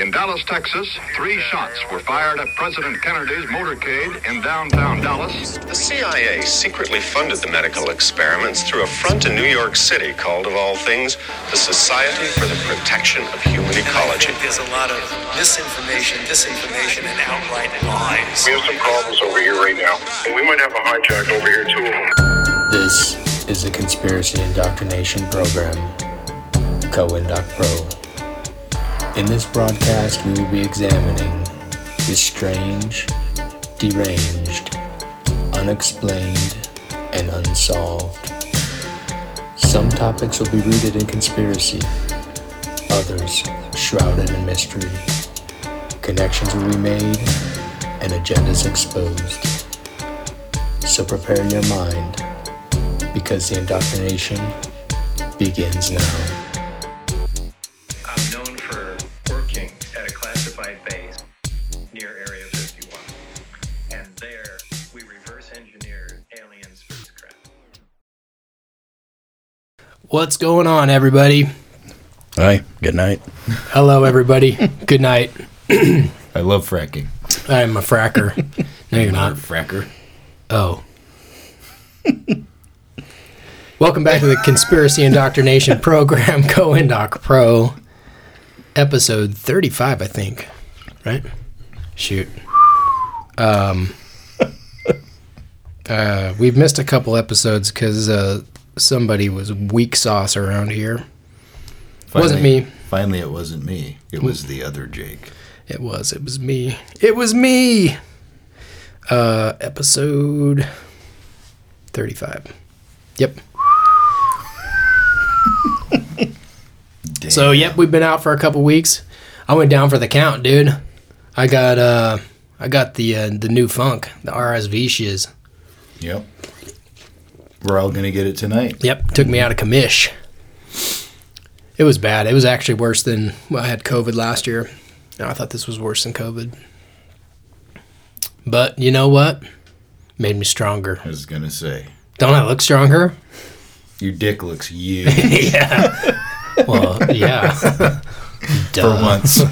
In Dallas, Texas, three shots were fired at President Kennedy's motorcade in downtown Dallas. The CIA secretly funded the medical experiments through a front in New York City called, of all things, the Society for the Protection of Human Ecology. There's a lot of misinformation, disinformation, and outright lies. We have some problems over here right now. And we might have a hijack over here, too. This is a conspiracy indoctrination program, CoIndoc Pro. In this broadcast, we will be examining the strange, deranged, unexplained, and unsolved. Some topics will be rooted in conspiracy, others shrouded in mystery. Connections will be made and agendas exposed. So prepare your mind because the indoctrination begins now. What's going on, everybody? Hi, good night. Hello, everybody. Good night. I love fracking. I'm a fracker. No, you're Not fracker. Oh. Welcome back to the Conspiracy Indoctrination Program, CoIndoc Pro, episode 35, I think. Right? Shoot. Um, uh, we've missed a couple episodes because uh, somebody was weak sauce around here. Wasn't me. Finally, it wasn't me. It was the other Jake. It was. It was me. It was me. Uh, episode 35. Yep. So, yep, we've been out for a couple weeks. I went down for the count, dude. I got uh I got the uh, the new funk, the RSV shiz. Yep. We're all gonna get it tonight. Yep, took me out of commish. It was bad. It was actually worse than well, I had COVID last year. I thought this was worse than COVID. But you know what? Made me stronger. I was gonna say, Don't I look stronger? your dick looks huge yeah. Well, yeah. for once.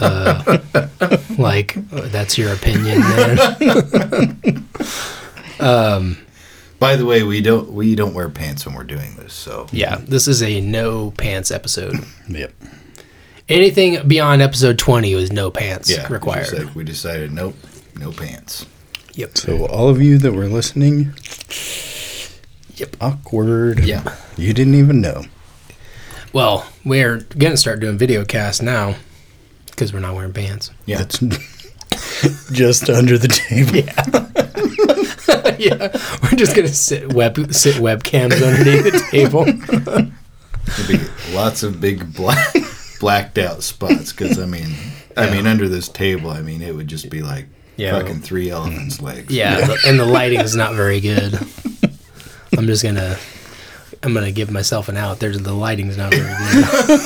Uh, like that's your opinion, man. Um, By the way, we don't we don't wear pants when we're doing this. So Yeah, this is a no pants episode. yep. Anything beyond episode twenty was no pants Yeah, required. like we decided, nope, no pants. Yep. So all of you that were listening, Yep. awkward. Yeah. You didn't even know. Well, we're gonna start doing video cast now because we're not wearing pants. Yeah, That's just under the table. yeah, we're just gonna sit web sit webcams underneath the table. Be lots of big black blacked out spots. Because I mean, I mean, under this table, I mean, it would just be like Yeah. fucking three elephants' legs. Yeah, the- and the lighting is not very good. I'm just gonna I'm gonna give myself an out. There's the lighting's not very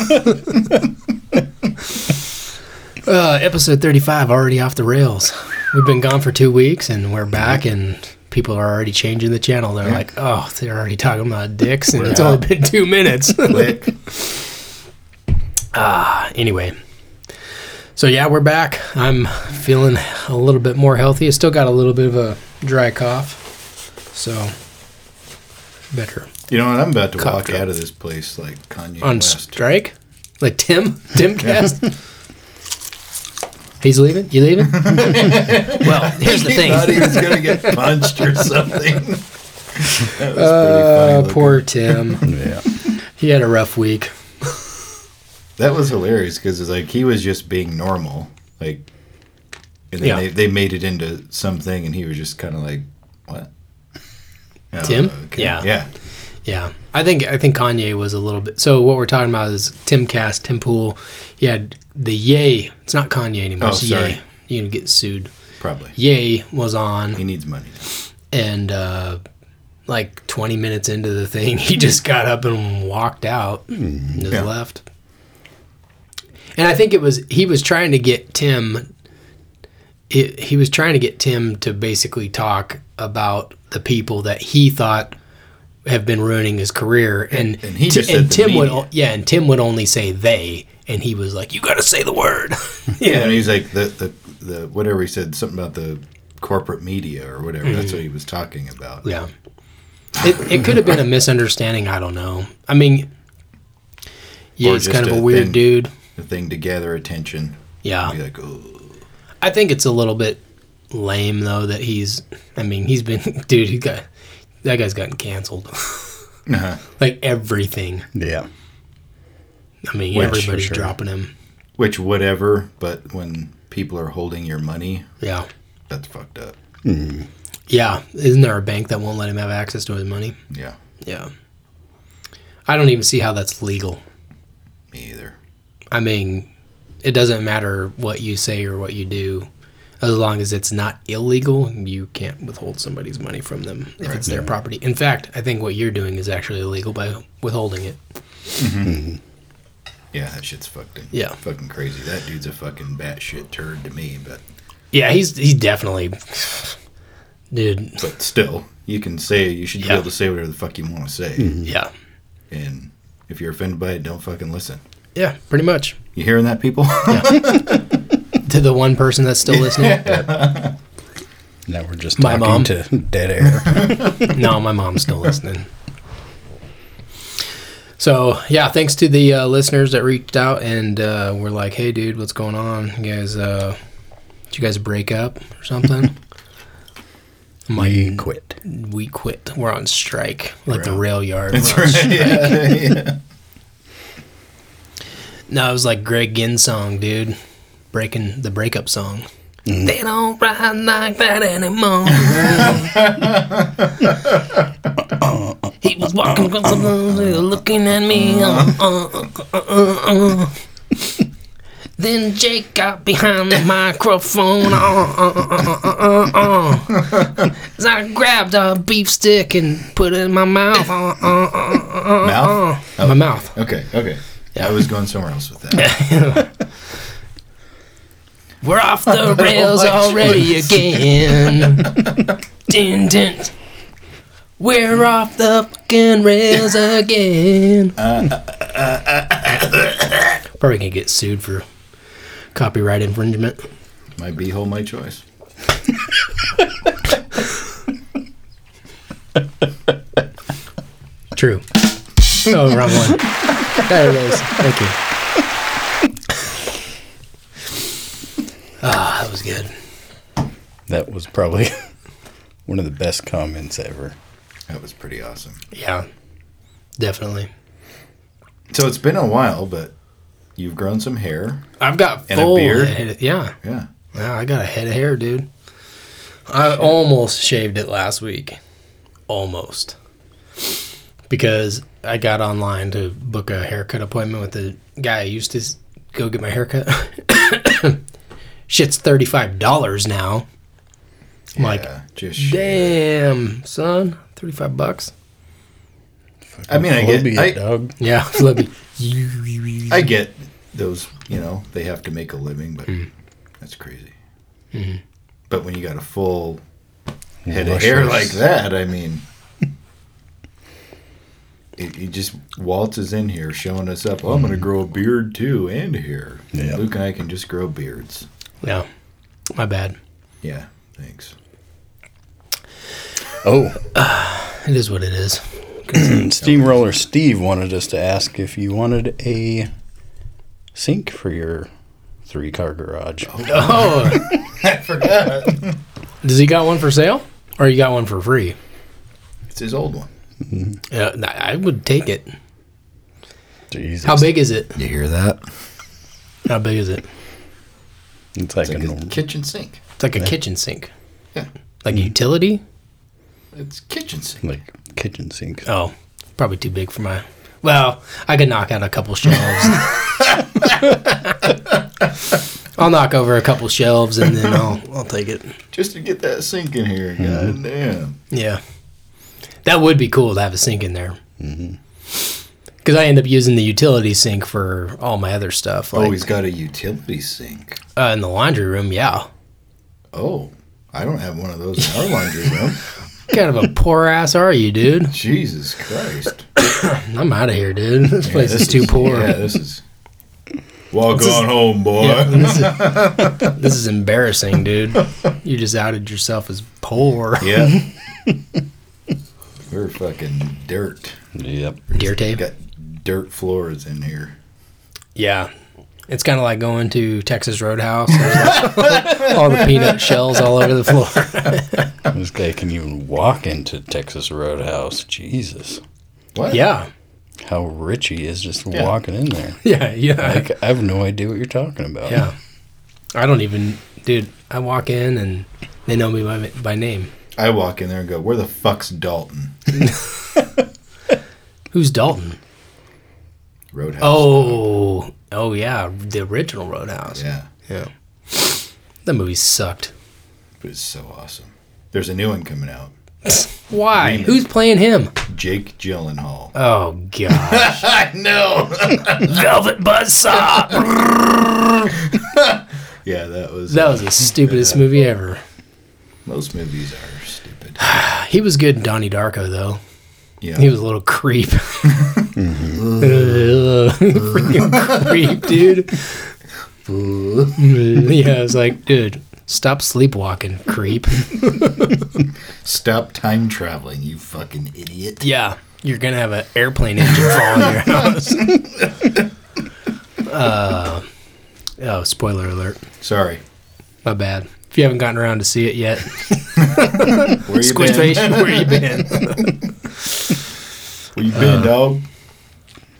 good. uh, episode 35 already off the rails. We've been gone for two weeks and we're back and people are already changing the channel. They're like, oh, they're already talking about dicks and it's out. only been two minutes. Ah, anyway. So yeah, we're back. I'm feeling a little bit more healthy. I still got a little bit of a dry cough. So better. You know what? I'm about to Cough walk drop. out of this place like Kanye On West. strike? Like Tim? Tim cast? He's leaving? You leaving? well, here's the He thought he thing. was gonna get punched or something. Uh, poor Tim. Yeah. He had a rough week. That was hilarious because it's like he was just being normal, like, and then Yeah. they, they made it into something, and he was just kind of like, "What?" Oh, Tim? okay. Yeah. yeah, Yeah, I think I think Kanye was a little bit. So what we're talking about is Timcast, Tim Pool. He had the Yay. It's not Kanye anymore. Oh, it's sorry. Ye. You can get sued. probably. Yay was on, He needs money. and uh, like 20 minutes into the thing, he just got up and walked out, and just Yeah. left. And I think it was he was trying to get Tim. It, he was trying to get Tim to basically talk about the people that he thought have been ruining his career, and And he said and Tim would media. o- yeah, and Tim would only say they, and he was like, "You got to say the word." Yeah, and he's like the, the the whatever he said something about the corporate media or whatever. That's mm-hmm. what he was talking about. Yeah. It, it could have been a misunderstanding. I don't know. I mean, yeah, Or he's kind of a a weird thing. dude. The thing to gather attention. Yeah. Like, oh, I think it's a little bit lame, though, that he's, I mean, he's been, dude, he got, that guy's gotten canceled. uh like everything. Yeah. I mean, Which, everybody's sure. dropping him. which whatever. But when people are holding your money, Yeah. that's fucked up. Yeah. Isn't there a bank that won't let him have access to his money? Yeah, Yeah. I don't even see how that's legal. me either. I mean, it doesn't matter what you say or what you do. As long as it's not illegal, you can't withhold somebody's money from them if it's their property. In fact, I think what you're doing is actually illegal by withholding it. Mm-hmm. Mm-hmm. Yeah, that shit's fucking Yeah. fucking crazy. That dude's a fucking batshit turd to me, but Yeah, he's he's definitely, dude. but still, you can say you should be able to say whatever the fuck you want to say, mm-hmm. Yeah, and if you're offended by it, don't fucking listen. yeah, pretty much. You hearing that, people? To the one person that's still listening, Now we're just My mom. to dead air. no, my mom's still listening. So yeah, thanks to the uh, listeners that reached out and uh, were like, "Hey, dude, what's going on? You guys, uh, did you guys break up or something?" I'm like, we quit. "We quit. We're on strike, like the rail yard." That's right. strike." yeah. No, it was like Greg Ginn song, dude. Breaking the breakup song. They don't ride like that anymore. he was walking across the road, looking at me. uh, uh, uh, uh, uh. Then Jake got behind the microphone. Uh, uh, uh, uh, uh, uh. As I grabbed a beef stick and put it in my mouth. Uh, uh, uh, uh, Mouth? uh. My mouth. Okay, okay. I was going somewhere else with that. We're off the oh rails already again. Din, din. We're off the fucking rails again. Probably gonna get sued for copyright infringement. My beehole, my choice. True. Oh, wrong one. There it is. Thank you. Ah, that was good. That was probably one of the best comments ever. That was pretty awesome. Yeah, definitely. So it's been a while, but you've grown some hair. I've got And a full beard? head- yeah. Yeah. Yeah, I got a head of hair, dude. I almost shaved it last week. Almost. Because I got online to book a haircut appointment with the guy I used to go get my haircut. Shit's $35 now. I'm like, yeah, just damn, son. 35 bucks. I mean, I get, Flippy I, it, dog. Yeah, Flippy. I get those. You know, they have to make a living, but Hmm. that's crazy. But when you got a full head of hair like that, I mean, it, he just waltzes in here showing us up. Oh, I'm going to grow a beard too and hair. Yeah. Luke and I can just grow beards. Yeah, my bad. Yeah, thanks. Oh, It is what it is. Steamroller Steve wanted us to ask if you wanted a sink for your three car garage. Oh, I forgot. does he got one for sale? Or you got one for free? It's his old one. Mm-hmm. Yeah, I would take it. Jesus. How big is it? You hear that? How big is it? It's like, It's like a a normal. kitchen sink. It's like a kitchen sink. Yeah. Like a mm-hmm. utility? It's kitchen sink. like kitchen sink. Oh, probably too big for my. Well, I could knock out a couple shelves. I'll knock over a couple shelves and then I'll I'll take it. Just to get that sink in here. Mm-hmm. God damn. Yeah, that would be cool to have a sink in there. Mm-hmm. Because I end up using the utility sink for all my other stuff, like oh, he's got a utility sink. uh, in the laundry room. Yeah, Oh, I don't have one of those in our laundry room. kind of a poor ass are you, dude? Jesus Christ. I'm out of here, dude. This Yeah, place this is too poor. Yeah, this is. Walk This is- on home, boy. Yeah, this, is, this is embarrassing, dude. You just outed yourself as poor. Yeah. We're fucking dirt. Yep. Deer tape. Got dirt floors in here. Yeah. It's kind of like going to Texas Roadhouse. Like all the peanut shells all over the floor. This guy can even walk into Texas Roadhouse. Jesus. What? yeah. How rich he is just Yeah. walking in there. Yeah. Yeah. Like, I have no idea what you're talking about. yeah. I don't even, dude, I walk in and they know me by, by name. I walk in there and go, "Where the fuck's Dalton?" Who's Dalton? Roadhouse. Oh, oh yeah, the original Roadhouse. yeah. Yeah. That movie sucked. But it's so awesome. There's a new one coming out. Why? Remake. Who's playing him? Jake Gyllenhaal. Oh gosh. I know. Velvet Buzzsaw. yeah, that was. that uh, was the stupidest movie ever. Most movies are stupid. He was good in Donnie Darko though. Yeah. He was a little creep. Mm-hmm. Freaking creep, dude. yeah, I was like, dude, stop sleepwalking, creep. Stop time traveling, you fucking idiot. Yeah, you're gonna have an airplane engine fall on your house. uh, oh, spoiler alert. Sorry. My bad. If you haven't gotten around to see it yet, Where you Squish been? Face, where you been? Where you been, Uh, dog?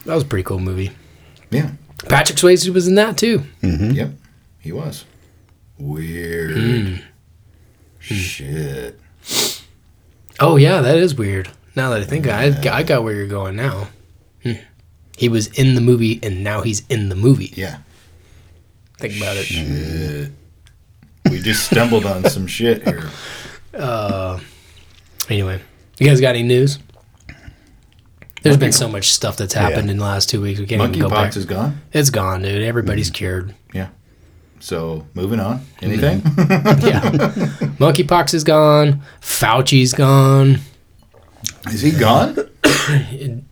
That was a pretty cool movie. Yeah. Patrick Swayze was in that too. Yep. He was. Weird. Hmm. Shit. Oh yeah, that is weird. Now that I think I, I got where you're going now. Hmm. He was in the movie, and now he's in the movie. Yeah. Think about it. Shit. We just stumbled on some shit here. Uh, anyway, you guys got any news? There's been so much stuff that's happened Yeah. in the last two weeks. We can't even go back. Monkeypox is gone. It's gone, dude. Everybody's mm-hmm. cured. Yeah. So moving on. Mm-hmm. Anything? Yeah. Monkeypox is gone. Fauci's gone. is he gone?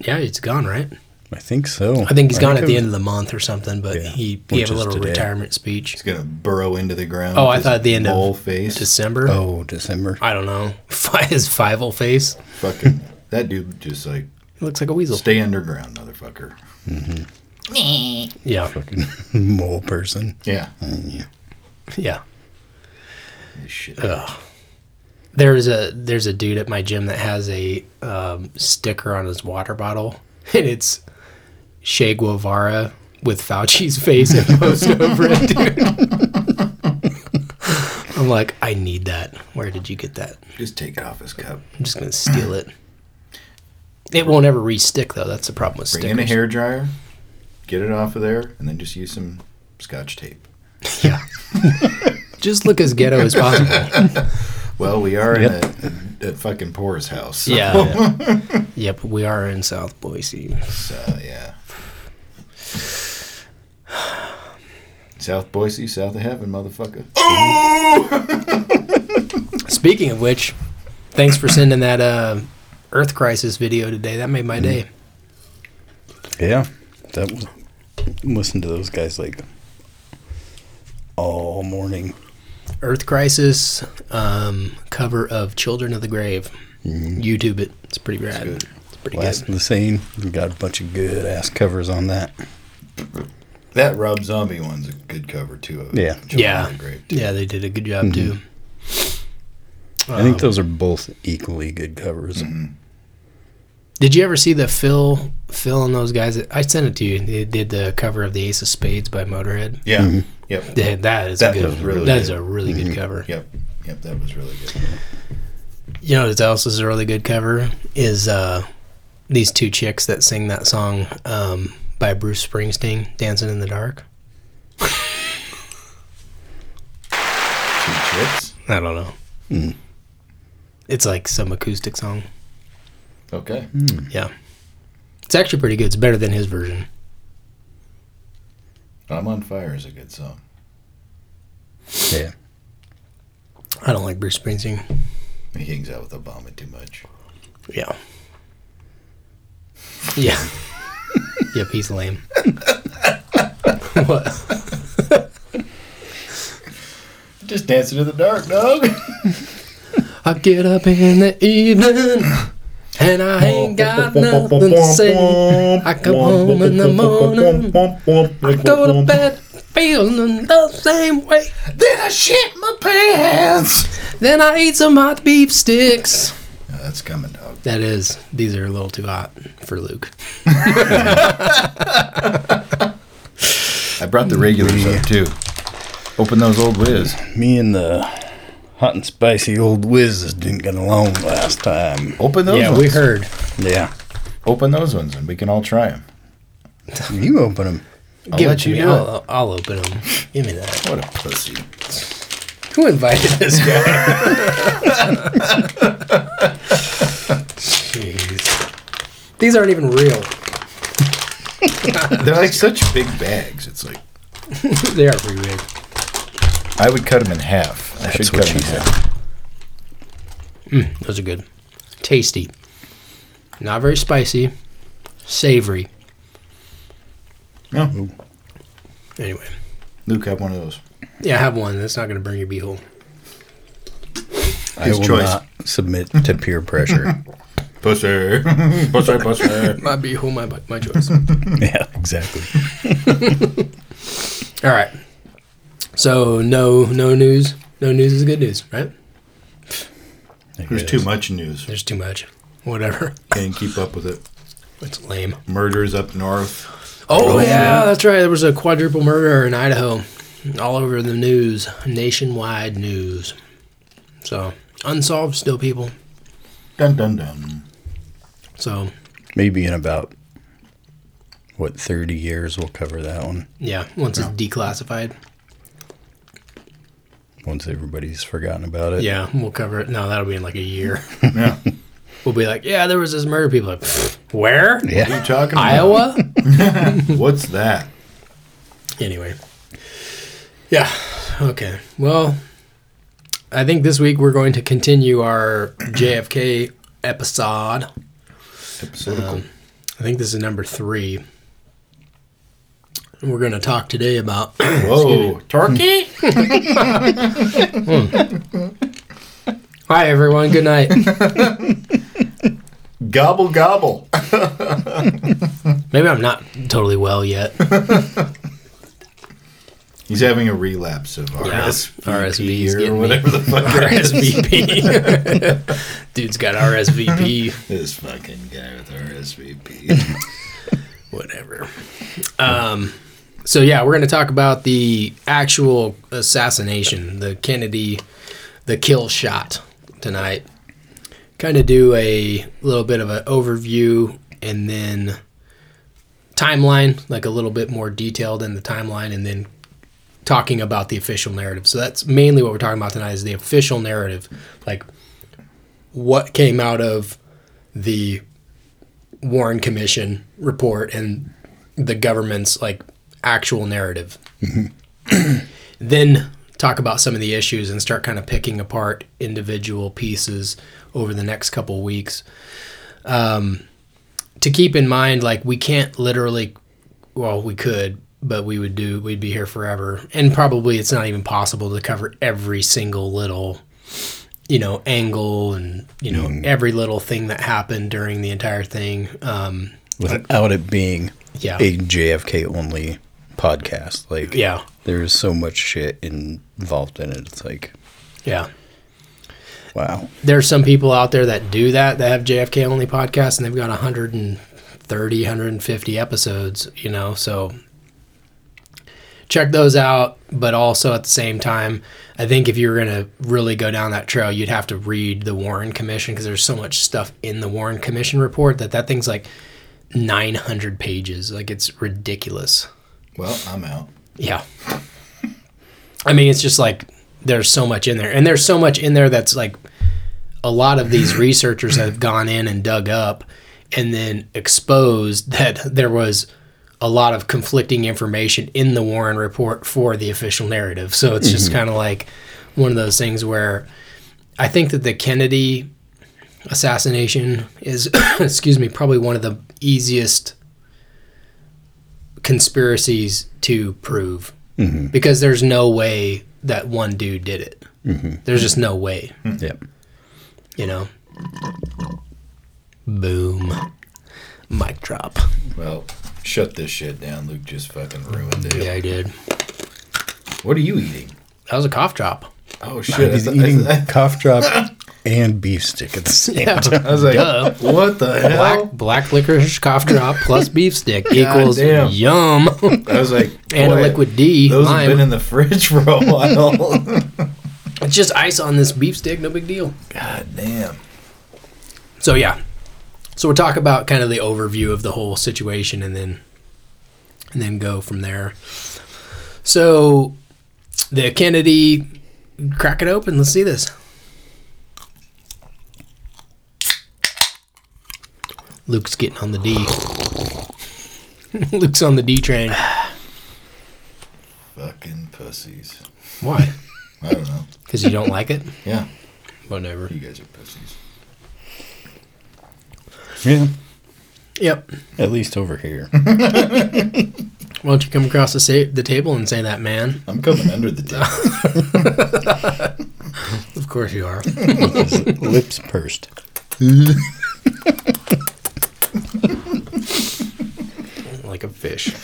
Yeah, it's gone, right? I think so. I think he's gone at the was- end of the month or something, but Yeah, he, he gave a little today. retirement speech. He's gonna burrow into the ground. Oh, I thought at the end of mole face. December. Oh, December. I don't know. His five face. Fucking that dude just like He looks like a weasel. stay underground, motherfucker. Yeah. Fucking mole person. Yeah. Yeah. This Shit. There's a there's a dude at my gym that has a um, sticker on his water bottle, and it's Che Guevara with Fauci's face imposed over it, dude. I'm like, I need that. Where did you get that? Just take it off his cup. I'm just gonna steal it. It won't ever re-stick though. That's the problem with Bring stickers. in a hair dryer, get it off of there, and then just use some scotch tape. Yeah. just look as ghetto as possible. Well, we are in a, a, a fucking poor's house. so- Yeah. yep. We are in South Boise. So, yeah. South Boise, south of heaven, motherfucker. Speaking of which, thanks for sending that uh, Earth Crisis video today. That made my mm. day. Yeah. That was. Listen to those guys like all morning. Earth Crisis um, cover of Children of the Grave. Mm-hmm. YouTube it. It's pretty rad. good. It's pretty Last good. the same. We got a bunch of good ass covers on that. That Rob Zombie one's a good cover, too. Of Yeah. Children Yeah. of the Grave. Yeah, they did a good job mm-hmm. too. I think um, those are both equally good covers. Mm-hmm. Did you ever see the Phil Phil and those guys? That, I sent it to you. They did the cover of the Ace of Spades by Motorhead. Yeah. Yep. They- that is That a good. was really that is good. a really good cover. Yep. Yep. That was really good. You know what else is a really good cover is uh, these two chicks that sing that song um, by Bruce Springsteen, "Dancing in the Dark." Two chicks. I don't know. It's like some acoustic song. Okay. Hmm. Yeah, it's actually pretty good. It's better than his version. I'm on Fire is a good song. Yeah. I don't like Bruce Springsteen. He hangs out with Obama too much. Yeah. Yeah. yep, he's lame. what? Just dancing in the dark, dog. I get up in the evening and I ain't got nothing to say. I come home in the morning, I go to bed feeling the same way. then I shit my pants. Then I eat some hot beef sticks. Yeah, that's coming, dog. That is, these are a little too hot for Luke. I brought the regulars up too. Open those old whiz. Me and the hot and spicy old whizzes didn't get along last time. Open those yeah, ones. we heard. Yeah. Open those ones and we can all try them. You open them. I'll Give let it to you me. do I'll, it. I'll open them. Give me that. What a pussy. Who invited this guy? Jeez. These aren't even real. They're like such big bags. It's like they are pretty big. I would cut them in half. I That's should what cut she in said. half. Those are good. Tasty. Not very spicy. Savory. Yeah. Anyway. Luke, have one of those. Yeah, I have one. That's not going to burn your beehole. I His will choice. not submit to peer pressure. Pussy. pussy, pussy. My beehole, my, my choice. yeah, exactly. All right. So no no news. No news is good news, right? There's too much news. There's too much. Whatever. Can't keep up with it. It's lame. Murders up north. Oh yeah, that's right. There was a quadruple murder in Idaho, all over the news, nationwide news. So unsolved still, people. Dun dun dun. So Maybe in about what thirty years we'll cover that one yeah, once it's declassified, once everybody's forgotten about it. yeah, we'll cover it. No, that'll be in like a year. Yeah. We'll be like, yeah, there was this murder. People like, "Pfft, where? What are Yeah. you talking about? Iowa. What's that? anyway, yeah, okay. Well, I think this week we're going to continue our JFK episode. Episodical. Um, I think this is number three. And we're going to talk today about. Whoa. Turkey? Hi, everyone. Good night. Gobble gobble. Maybe I'm not totally well yet. He's having a relapse of Yeah, RSVP RSV or getting me. whatever the fuck RSVP. Dude's got RSVP. This fucking guy with RSVP. Whatever. Um, so, yeah, we're going to talk about the actual assassination, the Kennedy, the kill shot tonight. Kind of do a little bit of an overview and then timeline, like a little bit more detailed in the timeline, and then talking about the official narrative. So that's mainly what we're talking about tonight is the official narrative, like what came out of the Warren Commission report and the government's like actual narrative. then talk about some of the issues and start kind of picking apart individual pieces over the next couple weeks. Um, to keep in mind, like we can't literally, well, we could, but we would do, we'd be here forever, and probably it's not even possible to cover every single little, you know, angle and you know every little thing that happened during the entire thing. Um, Without it being Yeah. a JFK only podcast. Like yeah, there's so much shit involved in it. It's like yeah. wow. there's some people out there that do that that have JFK only podcasts and they've got 130 150 episodes you know so check those out but also at the same time I think if you're going to really go down that trail you'd have to read the Warren Commission because there's so much stuff in the Warren Commission report that that thing's like 900 pages like it's ridiculous well, I'm out. yeah. I mean, it's just like there's so much in there. And there's so much in there that's like a lot of these researchers have gone in and dug up and then exposed that there was a lot of conflicting information in the Warren report for the official narrative. So it's just mm-hmm. kind of like one of those things where I think that the Kennedy assassination is, excuse me, probably one of the easiest conspiracies to prove mm-hmm. because there's no way that one dude did it. Mm-hmm. There's just no way, mm-hmm. Yep. you know. Boom. Mic drop. Well, shut this shit down. Luke just fucking ruined it. Yeah, I did. What are you eating? That was a cough drop. Oh shit! He's thought- eating I, cough drop and beef stick at the same Yeah. time. I was like, Duh. what the hell? Black black licorice cough drop plus beef stick equals damn. yum. I was like, and a liquid D. Those lime. have been in the fridge for a while. It's just ice on this beef stick, no big deal. God damn. So yeah. So we'll talk about kind of the overview of the whole situation and then and then go from there. So the Kennedy crack it open, let's see this. Luke's getting on the D. Luke's on the D train. Fucking pussies. Why? I don't know. Because you don't like it? Yeah, Whatever. you guys are pussies. Yeah, Yep. at least over here. Why don't you come across the, sa- the table and say that, man? I'm coming under the table. Of course you are. Lips pursed. like a fish.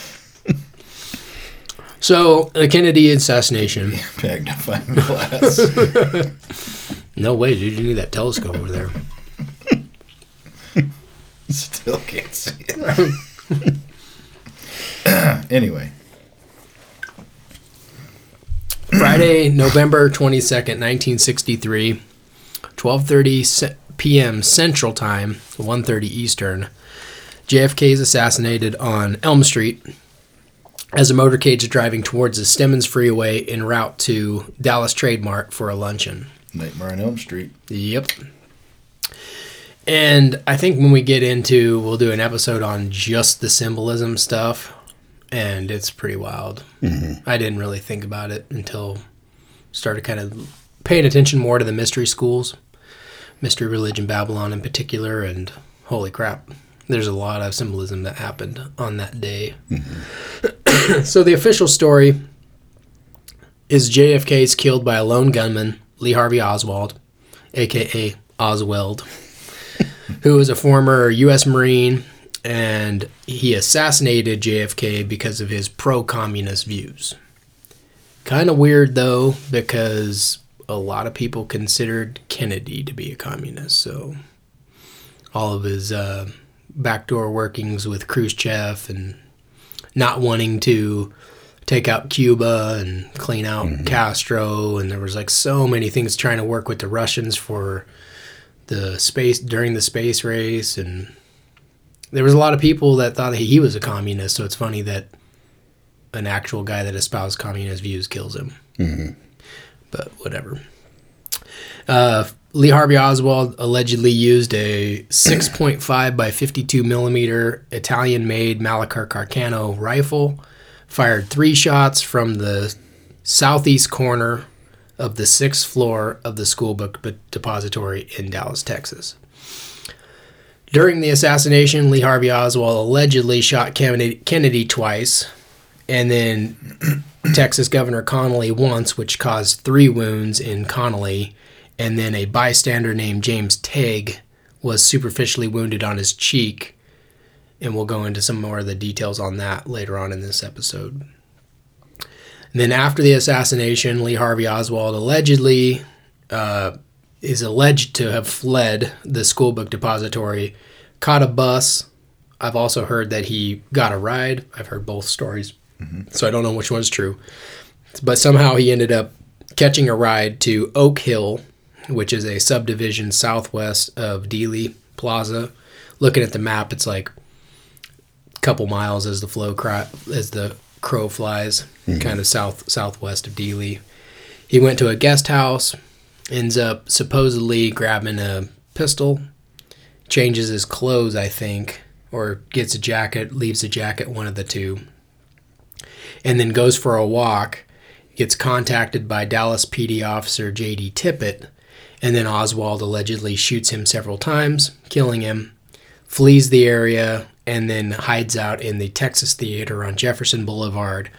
So, the Kennedy assassination. Magnifying glass. No way, dude. You need that telescope over there. Still can't see it. anyway, Friday, November 22nd, 1963, 12:30 p.m. Central Time, 1:30 Eastern. JFK is assassinated on Elm Street as a motorcade is driving towards the Stemmons Freeway en route to Dallas Trade Mart for a luncheon. Nightmare on Elm Street. Yep. And I think when we get into, we'll do an episode on just the symbolism stuff, and it's pretty wild. Mm-hmm. I didn't really think about it until started kind of paying attention more to the mystery schools, mystery religion Babylon in particular, and holy crap, there's a lot of symbolism that happened on that day. Mm-hmm. so the official story is JFK is killed by a lone gunman, Lee Harvey Oswald, aka Oswald, who was a former U.S. Marine, and he assassinated JFK because of his pro-communist views. Kind of weird though, because a lot of people considered Kennedy to be a communist. So all of his uh, backdoor workings with Khrushchev and not wanting to take out Cuba and clean out Castro, and there was like so many things trying to work with the Russians for the space during the space race, and there was a lot of people that thought he was a communist. So it's funny that an actual guy that espoused communist views kills him. But whatever. Uh, Lee Harvey Oswald allegedly used a 6.5 by 52 millimeter Italian-made Mannlicher Carcano rifle, fired three shots from the southeast corner of the sixth floor of the school book depository in Dallas, Texas. During the assassination, Lee Harvey Oswald allegedly shot Kennedy, twice, and then Texas Governor Connolly once, which caused three wounds in Connolly, and then a bystander named James Tague was superficially wounded on his cheek, and we'll go into some more of the details on that later on in this episode. And then after the assassination, Lee Harvey Oswald allegedly uh, is alleged to have fled the school book depository, caught a bus. I've also heard that he got a ride. I've heard both stories, so I don't know which one's true. But somehow he ended up catching a ride to Oak Cliff, which is a subdivision southwest of Dealey Plaza. Looking at the map, it's like a couple miles as the flow cry, as the crow flies, mm-hmm. kind of south southwest of Dealey. He went to a guest house, ends up supposedly grabbing a pistol, changes his clothes, I think, or gets a jacket, leaves a jacket, one of the two, and then goes for a walk. Gets contacted by Dallas PD officer J.D. Tippit, And then Oswald allegedly shoots him several times, killing him, flees the area, and then hides out in the Texas Theater on Jefferson Boulevard,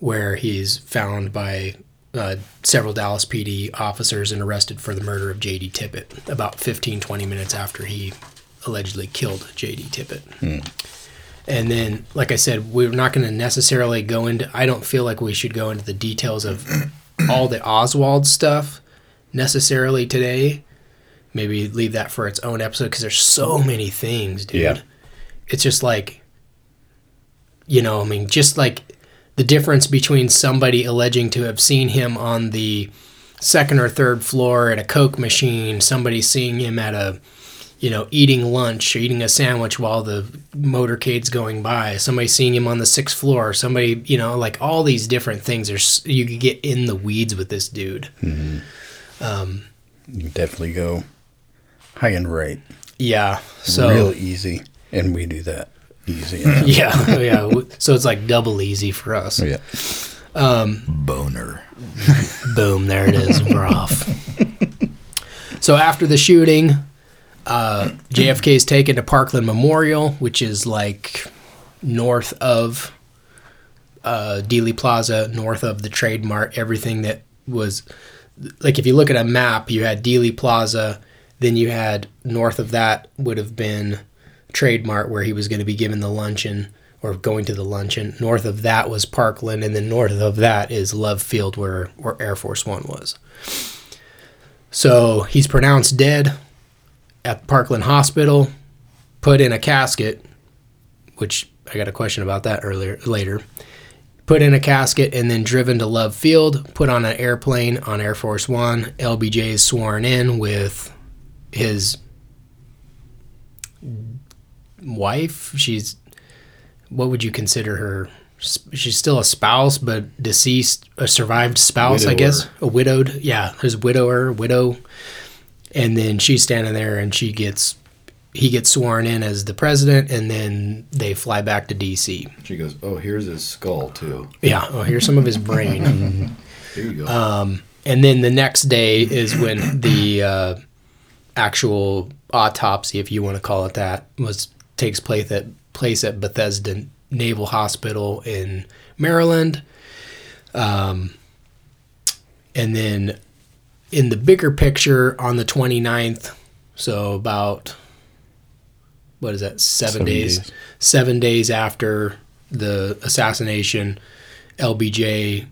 where he's found by uh, several Dallas PD officers and arrested for the murder of J.D. Tippit about 15, 20 minutes after he allegedly killed J.D. Tippit. And then, like I said, we're not going to necessarily go into, I don't feel like we should go into the details of all the Oswald stuff necessarily today. Maybe leave that for its own episode because there's so many things, dude. Yeah. It's just like, you know, I mean, just like the difference between somebody alleging to have seen him on the second or third floor at a Coke machine, somebody seeing him at a, you know, eating lunch or eating a sandwich while the motorcade's going by, somebody seeing him on the sixth floor, somebody, you know, like all these different things. There's you could get in the weeds with this dude. Mm-hmm. Um, you definitely go high and right. Yeah. So Real easy. And we do that easy. yeah, yeah. So it's like double easy for us. yeah. Boner. Boom, there it is. We're off. So after the shooting, uh, JFK is taken to Parkland Memorial, which is like north of uh, Dealey Plaza, north of the Trade Mart. Everything that was like, if you look at a map, you had Dealey Plaza, then you had north of that would have been Trade Mart, where he was going to be given the luncheon or going to the luncheon. North of that was Parkland, and then north of that is Love Field, where where Air Force One was. So he's pronounced dead at Parkland Hospital, put in a casket, which I got a question about that earlier later. Put in a casket and then driven to Love Field, put on an airplane on Air Force One. LBJ is sworn in with his wife. She's what would you consider her? She's still a spouse, but deceased, a survived spouse, I guess, a widowed. Yeah, his widower, widow, and then she's standing there, and she gets, he gets sworn in as the president, and then they fly back to D.C. She goes, "Oh, here's his skull too. Yeah, oh, here's some of his brain. There you go." Um, and then the next day is when the uh, actual autopsy, if you want to call it that, was takes place at place at Bethesda Naval Hospital in Maryland. Um, and then in the bigger picture on the 29th, so about what is that, seven, Seven days, days. seven days after the assassination, LBJ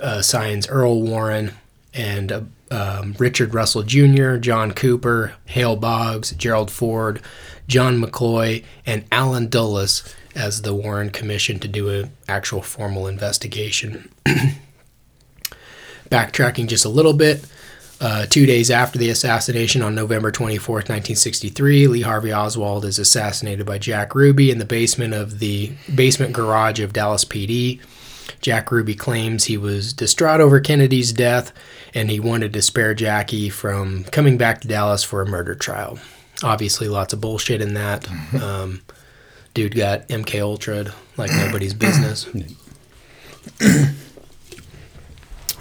uh, signs Earl Warren and uh, um, Richard Russell Jr., John Cooper, Hale Boggs, Gerald Ford, John McCloy, and Allen Dulles as the Warren Commission to do an actual formal investigation. Backtracking just a little bit, uh, two days after the assassination on November 24th, 1963, Lee Harvey Oswald is assassinated by Jack Ruby in the basement of the basement garage of Dallas PD. Jack Ruby claims he was distraught over Kennedy's death and he wanted to spare Jackie from coming back to Dallas for a murder trial. Obviously, lots of bullshit in that. Um, dude got MK Ultra like nobody's business.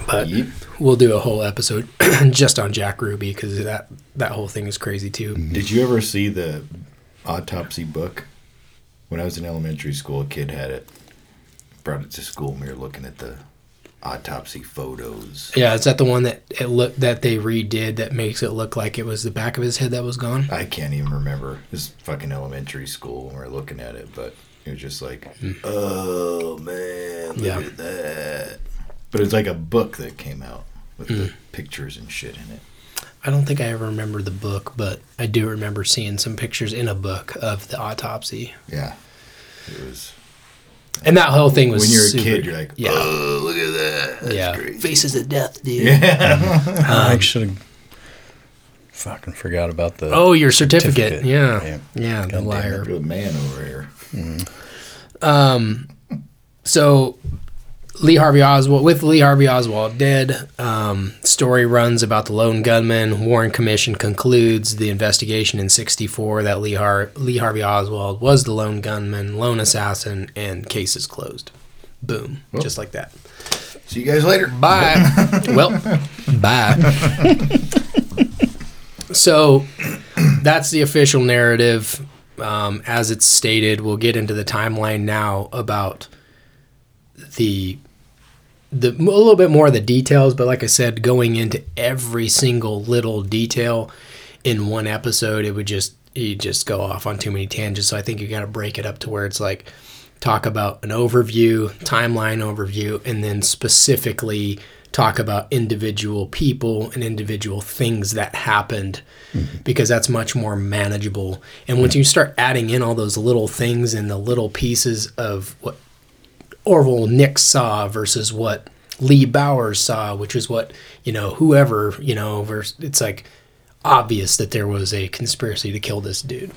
but Yep. we'll do a whole episode just on Jack Ruby because that that whole thing is crazy too. Did you ever see the autopsy book? When I was in elementary school, a kid had it. Brought it to school, and we were looking at the autopsy photos. Yeah, is that the one that it look that they redid that makes it look like it was the back of his head that was gone? I can't even remember. It was fucking elementary school when we are looking at it, but it was just like, hmm. oh man, look Yeah. at that. But it's like a book that came out with the hmm. pictures and shit in it. I don't think I ever remember the book, but I do remember seeing some pictures in a book of the autopsy. Yeah, it was. And that whole thing was when you're a super- kid, you're like, yeah, oh, look at that. That's yeah, crazy. faces of death, dude. Yeah. I should have fucking forgot about the. Oh, your certificate. Certificate. Yeah, Yeah. yeah, the damn it. liar. Good man over here. Um, so Lee Harvey Oswald, with Lee Harvey Oswald dead, um, story runs about the lone gunman. Warren Commission concludes the investigation in '64 that Lee, Har- Lee Harvey Oswald was the lone gunman, lone assassin, and case is closed. Boom, just like that. See you guys later. Bye. well, bye. so that's the official narrative um, as it's stated. We'll get into the timeline now about the the a little bit more of the details, but like I said, going into every single little detail in one episode, it would just you just go off on too many tangents. So I think you got to break it up to where it's like talk about an overview, timeline overview, and then specifically talk about individual people and individual things that happened mm-hmm. because that's much more manageable. And once you start adding in all those little things and the little pieces of what Orville Nix saw versus what Lee Bowers saw, which is what, you know, whoever, you know, vers it's like obvious that there was a conspiracy to kill this dude.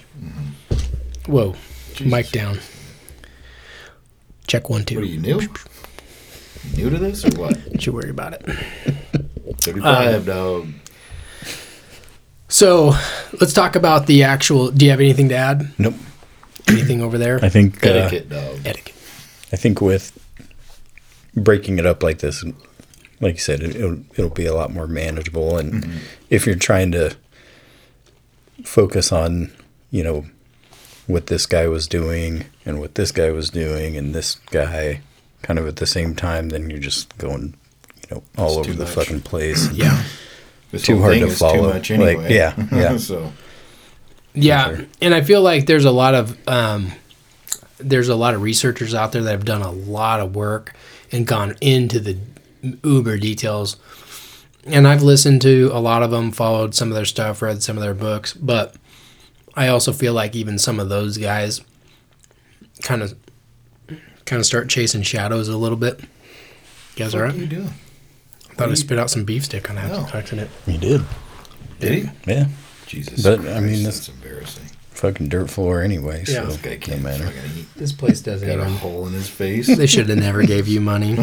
Whoa. Mic down. Check one, two. What are you new? New to this or what? Don't you worry about it. Thirty-five, dog. So let's talk about the actual. Do you have anything to add? Nope. Anything over there? I think uh, Etiquette, dog. Etiquette. I think with breaking it up like this, like you said, it, it'll it'll be a lot more manageable. And if you're trying to focus on, you know, what this guy was doing and what this guy was doing and this guy kind of at the same time, then you're just going, you know, all It's over the much. fucking place. Yeah. This Too hard thing to follow. Too much Like, anyway. yeah, yeah. so Yeah, sure. and I feel like there's a lot of um, there's a lot of researchers out there that have done a lot of work and gone into the uber details. And I've listened to a lot of them, followed some of their stuff, read some of their books, but I also feel like even some of those guys kind of kind of start chasing shadows a little bit. You guys all what right? are you doing? I thought I spit out some beef stick on No. accident. You did, Did he? yeah. Jesus. But, I Christ, mean, that's that's- embarrassing. Fucking dirt floor anyway. Yeah. So This guy no can't matter. fucking eat. This place doesn't Got a even. hole in his face. They should have never gave you money.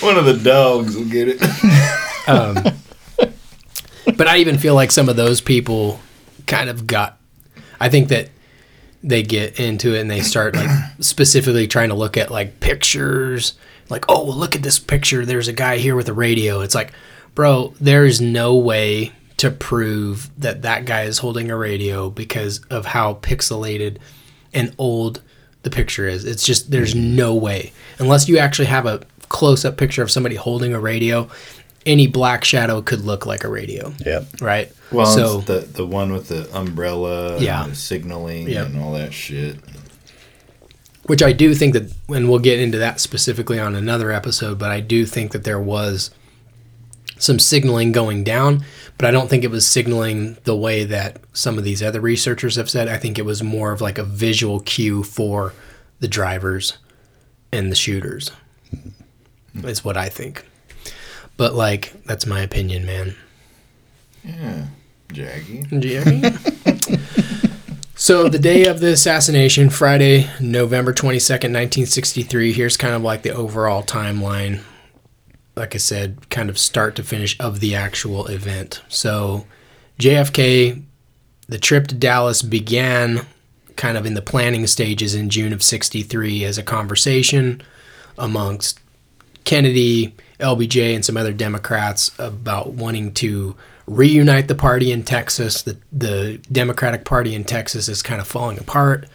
One of the dogs will get it. Um, but I even feel like some of those people kind of got. I think that they get into it and they start like specifically trying to look at like pictures. Like, oh, well, look at this picture. There's a guy here with a radio. It's like, bro, there's no way to prove that that guy is holding a radio because of how pixelated and old the picture is. It's just there's mm-hmm. no way unless you actually have a close up picture of somebody holding a radio. Any black shadow could look like a radio, Yeah. right? Well, so it's the the one with the umbrella, Yeah. and the signaling, Yep. and all that shit. which I do think that, and we'll get into that specifically on another episode, but I do think that there was some signaling going down, but I don't think it was signaling the way that some of these other researchers have said. I think it was more of like a visual cue for the drivers and the shooters, is what I think. But like, that's my opinion, man. Yeah, Jackie. Jerry. so the day of the assassination, Friday, November 22nd, 1963, here's kind of like the overall timeline. Like I said, kind of start to finish of the actual event. So JFK, the trip to Dallas began kind of in the planning stages in June of 63 as a conversation amongst Kennedy, LBJ, and some other Democrats about wanting to reunite the party in Texas. The, the Democratic Party in Texas is kind of falling apart,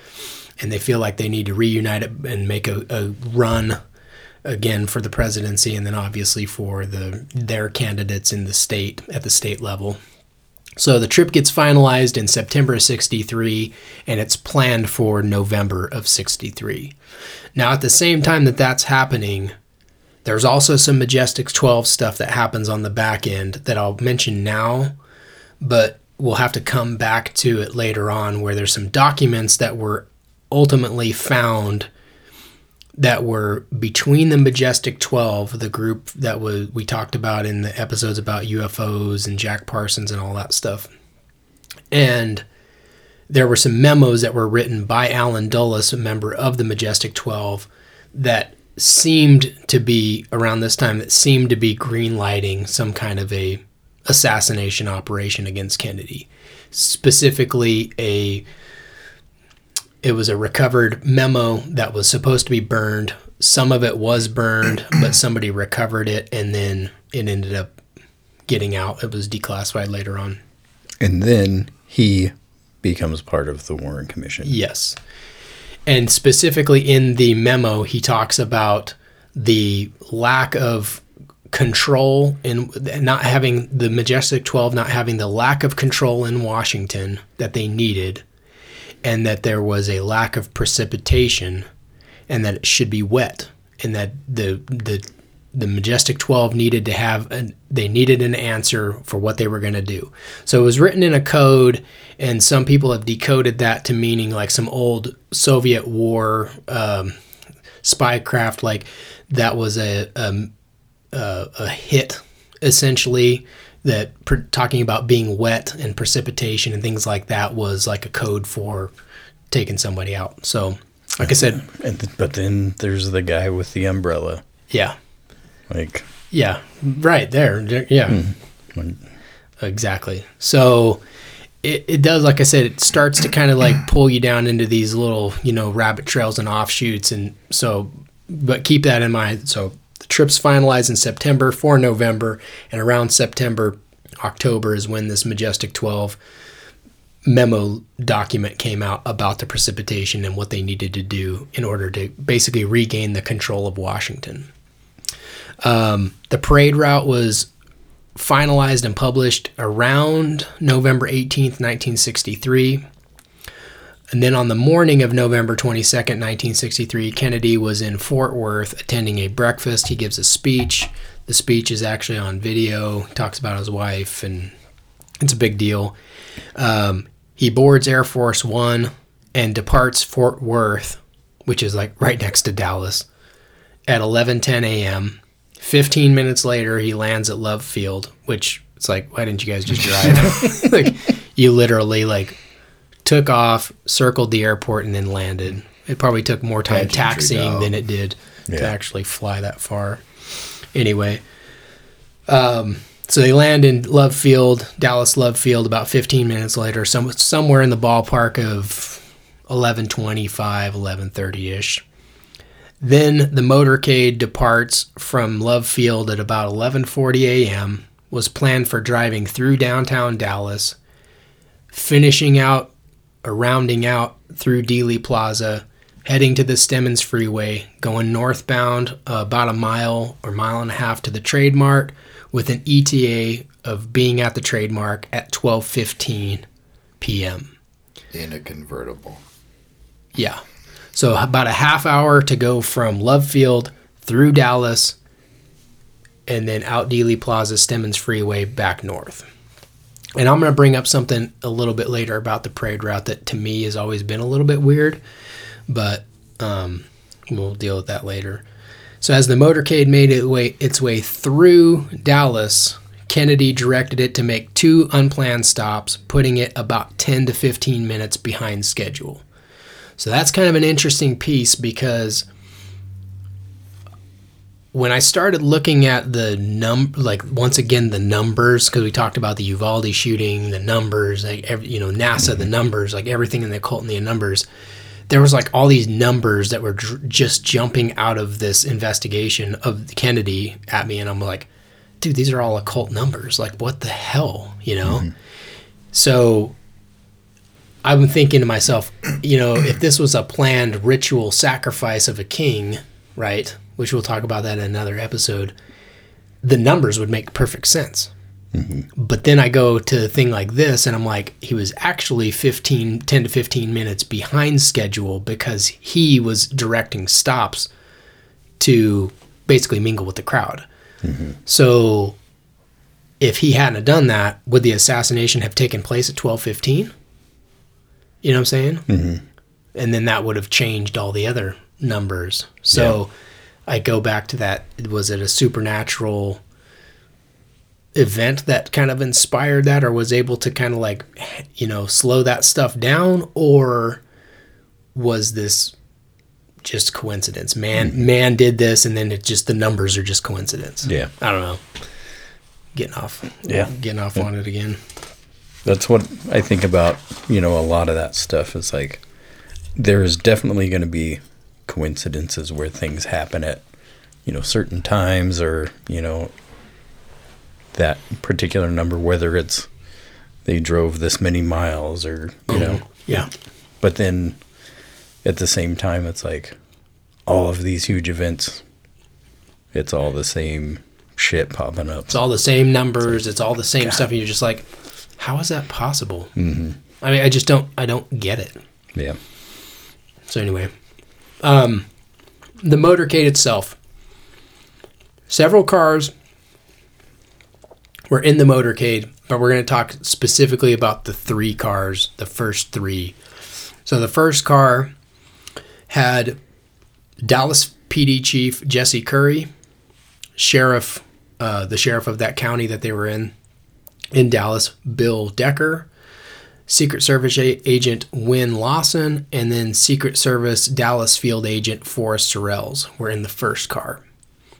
and they feel like they need to reunite it and make a, a run again for the presidency, and then obviously for the their candidates in the state at the state level. So the trip gets finalized in September of 63 and it's planned for November of 63. Now, at the same time that that's happening, there's also some Majestic 12 stuff that happens on the back end that I'll mention now, but we'll have to come back to it later on where there's some documents that were ultimately found that were between the Majestic 12, the group that was we talked about in the episodes about UFOs and Jack Parsons and all that stuff. And there were some memos that were written by Allen Dulles, a member of the Majestic 12, that seemed to be around this time that seemed to be greenlighting some kind of a assassination operation against Kennedy. Specifically a it was a recovered memo that was supposed to be burned some of it was burned, but somebody recovered it, and then it ended up getting out. It was declassified later on. And then he becomes part of the Warren Commission. Yes. And specifically in the memo, he talks about the lack of control in not having the Majestic 12 not having the lack of control in Washington that they needed and that there was a lack of precipitation and that it should be wet and that the the the Majestic 12 needed to have an, they needed an answer for what they were going to do. So it was written in a code and some people have decoded that to meaning like some old Soviet war um, spy craft like that was a, a uh, a hit essentially that per- talking about being wet and precipitation and things like that was like a code for taking somebody out. So, like I said, And th- but then there's the guy with the umbrella. yeah, Like yeah, right there, there- yeah, hmm. exactly. So. It, it does, like I said, it starts to kind of like pull you down into these little, you know, rabbit trails and offshoots. And so, but keep that in mind. So trip's finalized in September for November, and around September, October is when this Majestic 12 memo document came out about the precipitation and what they needed to do in order to basically regain the control of Washington. Um, the parade route was finalized and published around November 18th, 1963. And then on the morning of November 22nd, 1963, Kennedy was in Fort Worth attending a breakfast. He gives a speech. The speech is actually on video, He talks about his wife, and it's a big deal. Um, he boards Air Force One and departs Fort Worth, which is like right next to Dallas, at 11:10 a.m. 15 minutes later, he lands at Love Field, which it's like, why didn't you guys just drive? like, you literally like took off, circled the airport, and then landed. It probably took more time Pageantry taxiing than it did to actually fly that far. Anyway, um, so they land in Love Field, Dallas Love Field, about 15 minutes later, some, somewhere in the ballpark of 11:25, 11:30 ish. Then the motorcade departs from Love Field at about 11:40 a.m. Was planned for driving through downtown Dallas, finishing out rounding out through Dealey Plaza, heading to the Stemmons Freeway, going northbound uh, about a mile or mile and a half to the Trade Mart, with an ETA of being at the Trade Mart at 12:15 p.m. in a convertible. Yeah. So about a half hour to go from Love Field through Dallas and then out Dealey Plaza, Stemmons Freeway back north. And I'm going to bring up something a little bit later about the parade route that to me has always been a little bit weird, but um, we'll deal with that later. So as the motorcade made it way, its way through Dallas, Kennedy directed it to make two unplanned stops, putting it about 10 to 15 minutes behind schedule. So that's kind of an interesting piece because when I started looking at the num like once again the numbers because we talked about the Uvalde shooting, the numbers, like every, you know NASA, the mm-hmm. numbers, like everything in the occult and the numbers. There was like all these numbers that were dr- just jumping out of this investigation of Kennedy at me, and I'm like, dude, these are all occult numbers. Like, what the hell, you know? Mm-hmm. So I'm thinking to myself, you know, if this was a planned ritual sacrifice of a king, right? Which we'll talk about that in another episode, the numbers would make perfect sense. But then I go to a thing like this and I'm like, he was actually 15, 10 to 15 minutes behind schedule because he was directing stops to basically mingle with the crowd. So if he hadn't done that, would the assassination have taken place at 1215? You know what I'm saying? Mm-hmm. And then that would have changed all the other numbers. So I go back to that. Was it a supernatural event that kind of inspired that or was able to kind of like, you know, slow that stuff down? Or was this just coincidence? Man, hmm. man did this and then it just, the numbers are just coincidence. Yeah. I don't know. Getting off. Yeah. Getting off on it again. That's what I think about, you know, a lot of that stuff is like there is definitely going to be coincidences where things happen at you know certain times or you know that particular number whether it's they drove this many miles or you know Yeah. but then at the same time it's like all of these huge events it's all the same shit popping up It's all the same numbers. It's all the same stuff. And you're just like, how is that possible? Mm-hmm. I mean, I just don't, I don't get it. yeah So anyway, um, the motorcade itself. Several cars were in the motorcade, but we're going to talk specifically about the three cars, the first three. So the first car had Dallas PD Chief Jesse Curry, sheriff, uh, the sheriff of that county that they were in, in Dallas, Bill Decker, Secret Service a- agent Wynn Lawson, and then Secret Service Dallas field agent Forrest Sorrells were in the first car.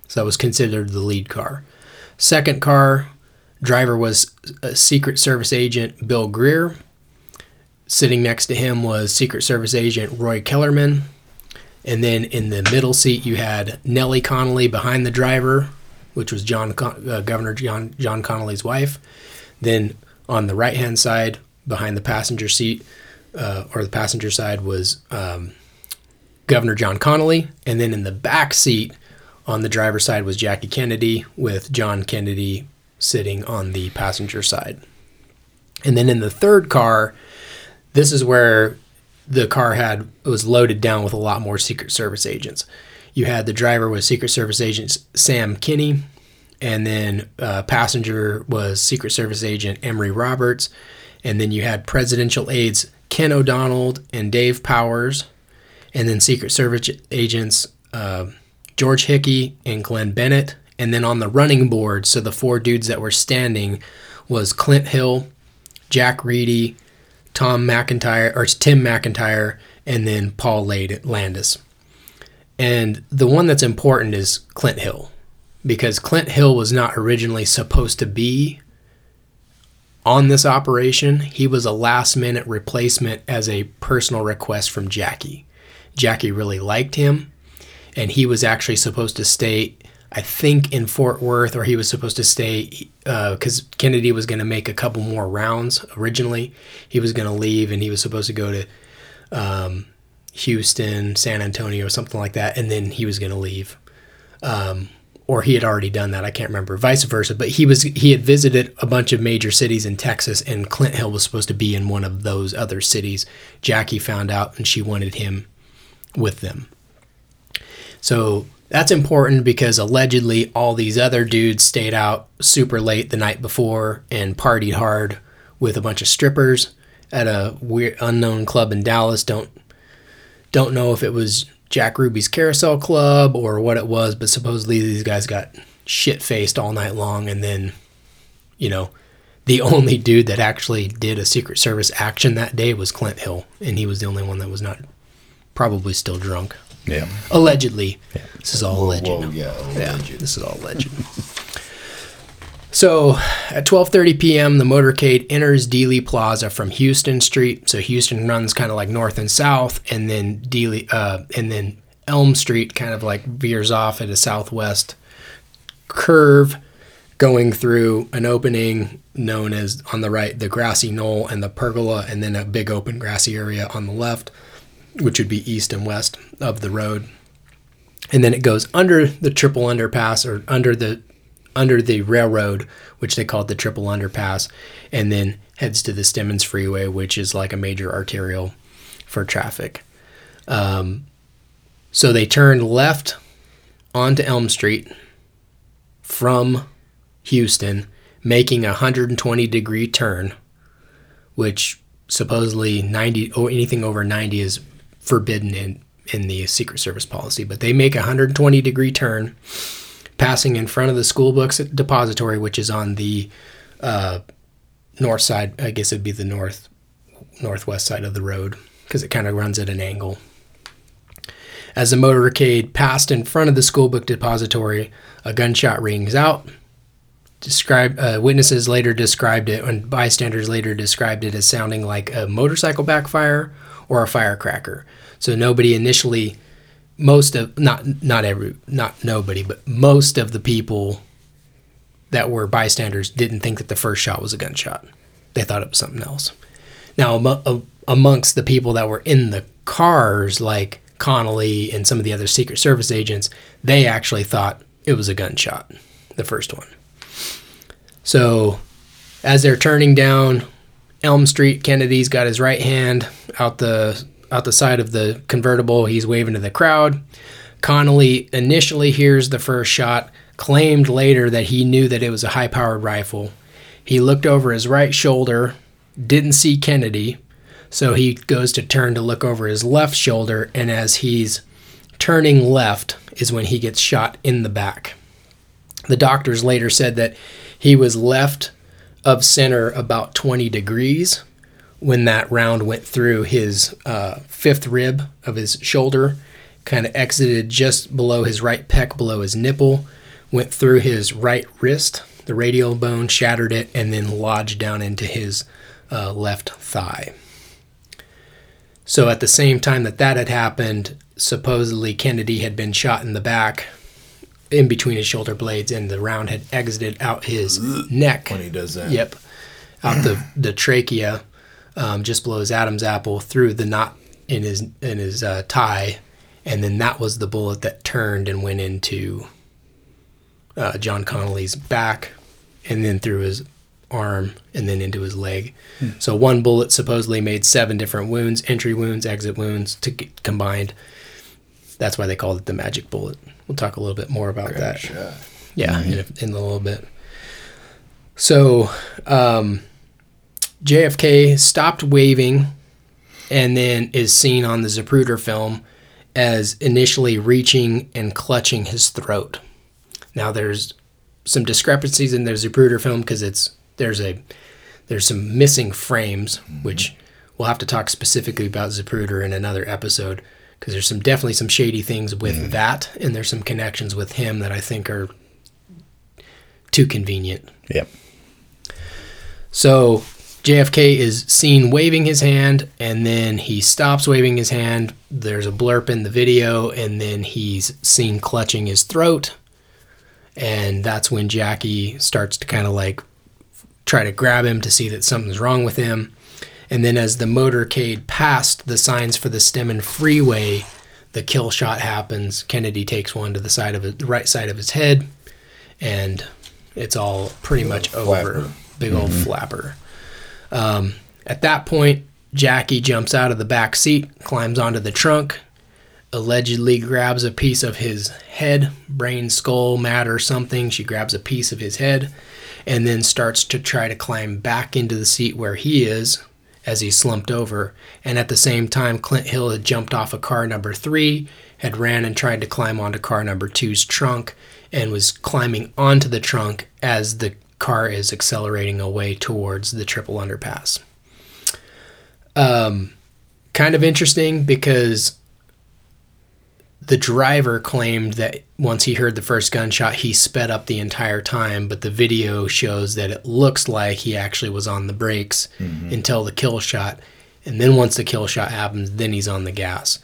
So that was considered the lead car. Second car, driver was uh, Secret Service agent Bill Greer. Sitting next to him was Secret Service agent Roy Kellerman. And then in the middle seat, you had Nellie Connolly behind the driver, which was John Con- uh, Governor John John Connolly's wife. Then on the right hand side, behind the passenger seat uh, or the passenger side, was um, Governor John Connolly, and then in the back seat on the driver's side was Jackie Kennedy, with John Kennedy sitting on the passenger side. And then in the third car, this is where the car had was loaded down with a lot more Secret Service agents. You had the driver was Secret Service agent Sam Kinney, and then uh, passenger was Secret Service agent Emery Roberts, and then you had presidential aides Ken O'Donnell and Dave Powers, and then Secret Service agents uh, George Hickey and Glenn Bennett, and then on the running board, so the four dudes that were standing was Clint Hill, Jack Ready, Tom McIntyre or Tim McIntyre, and then Paul Landis. And the one that's important is Clint Hill, because Clint Hill was not originally supposed to be on this operation. He was a last minute replacement as a personal request from Jackie. Jackie really liked him, and he was actually supposed to stay, I think, in Fort Worth, or he was supposed to stay because Kennedy was going to make a couple more rounds originally. He was going to leave, and he was supposed to go to um, Houston, San Antonio, something like that, and then he was going to leave. Um, or he had already done that. I can't remember. Vice versa, but he was he had visited a bunch of major cities in Texas, and Clint Hill was supposed to be in one of those other cities. Jackie found out, and she wanted him with them. So that's important because allegedly all these other dudes stayed out super late the night before and partied hard with a bunch of strippers at a weird unknown club in Dallas. Don't don't know if it was Jack Ruby's Carousel Club or what it was, but supposedly these guys got shit faced all night long and then you know the only dude that actually did a Secret Service action that day was Clint Hill, and he was the only one that was not probably still drunk. yeah Allegedly. Yeah. This is all Whoa, alleged. whoa, yeah, Yeah, this is all alleged. so at 12:30 p.m., the motorcade enters Dealey Plaza from Houston Street. So Houston runs kind of like north and south, and then Dealey, uh, and then Elm Street kind of like veers off at a southwest curve, going through an opening known as on the right the grassy knoll and the pergola, and then a big open grassy area on the left, which would be east and west of the road and then it goes under the triple underpass or under the under the railroad, which they called the triple underpass, and then heads to the Stemmons Freeway, which is like a major arterial for traffic. Um, so they turned left onto Elm Street from Houston, making a 120 degree turn, which supposedly 90 or anything over 90 is forbidden in in the Secret Service policy, but they make a 120 degree turn, passing in front of the school books depository, which is on the uh, north side. I guess it'd be the north northwest side of the road because it kind of runs at an angle. As the motorcade passed in front of the school book depository, a gunshot rings out. Uh, witnesses later described it, and bystanders later described it as sounding like a motorcycle backfire or a firecracker. So nobody initially most of not not every not nobody, but most of the people that were bystanders didn't think that the first shot was a gunshot. They thought it was something else. Now, amo- a- amongst the people that were in the cars, like Connolly and some of the other Secret Service agents, they actually thought it was a gunshot, the first one. So, as they're turning down Elm Street, Kennedy's got his right hand out the out the side of the convertible. He's waving to the crowd. Connolly initially hears the first shot, claimed later that he knew that it was a high powered rifle. He looked over his right shoulder, didn't see Kennedy, so he goes to turn to look over his left shoulder, and as he's turning left is when he gets shot in the back. The doctors later said that he was left of center about 20 degrees when that round went through his uh, fifth rib of his shoulder, kind of exited just below his right pec, below his nipple, went through his right wrist, the radial bone, shattered it, and then lodged down into his uh, left thigh. So at the same time that that had happened, supposedly Kennedy had been shot in the back, in between his shoulder blades, and the round had exited out his neck. When he does that. Yep, out the the trachea, um, just below his Adam's apple, through the knot in his in his uh, tie, and then that was the bullet that turned and went into uh, John Connolly's back, and then through his arm, and then into his leg. So one bullet supposedly made seven different wounds, entry wounds, exit wounds, to combined. That's why they called it the magic bullet. We'll talk a little bit more about that. Shot. Yeah, in, a, in a little bit. So, um, JFK stopped waving and then is seen on the Zapruder film as initially reaching and clutching his throat. Now, there's some discrepancies in the Zapruder film because it's there's a there's some missing frames, mm-hmm. which we'll have to talk specifically about Zapruder in another episode because there's some definitely some shady things with mm-hmm. that, and there's some connections with him that I think are too convenient. Yep. So JFK is seen waving his hand, and then he stops waving his hand. There's a blurb in the video, and then he's seen clutching his throat. And that's when Jackie starts to kind of like try to grab him to see that something's wrong with him. And then as the motorcade passed the signs for the Stemmons Freeway, the kill shot happens. Kennedy takes one to the side of his, the right side of his head, and it's all pretty much over. flapper. Big old mm-hmm. flapper. Um, at that point, Jackie jumps out of the back seat, climbs onto the trunk, allegedly grabs a piece of his head, brain, skull, matter, something. She grabs a piece of his head and then starts to try to climb back into the seat where he is as he slumped over. And at the same time, Clint Hill had jumped off of car number three, had ran and tried to climb onto car number two's trunk, and was climbing onto the trunk as the car is accelerating away towards the triple underpass. Um, kind of interesting because the driver claimed that once he heard the first gunshot, he sped up the entire time, but the video shows that it looks like he actually was on the brakes until the kill shot. And then once the kill shot happens, then he's on the gas.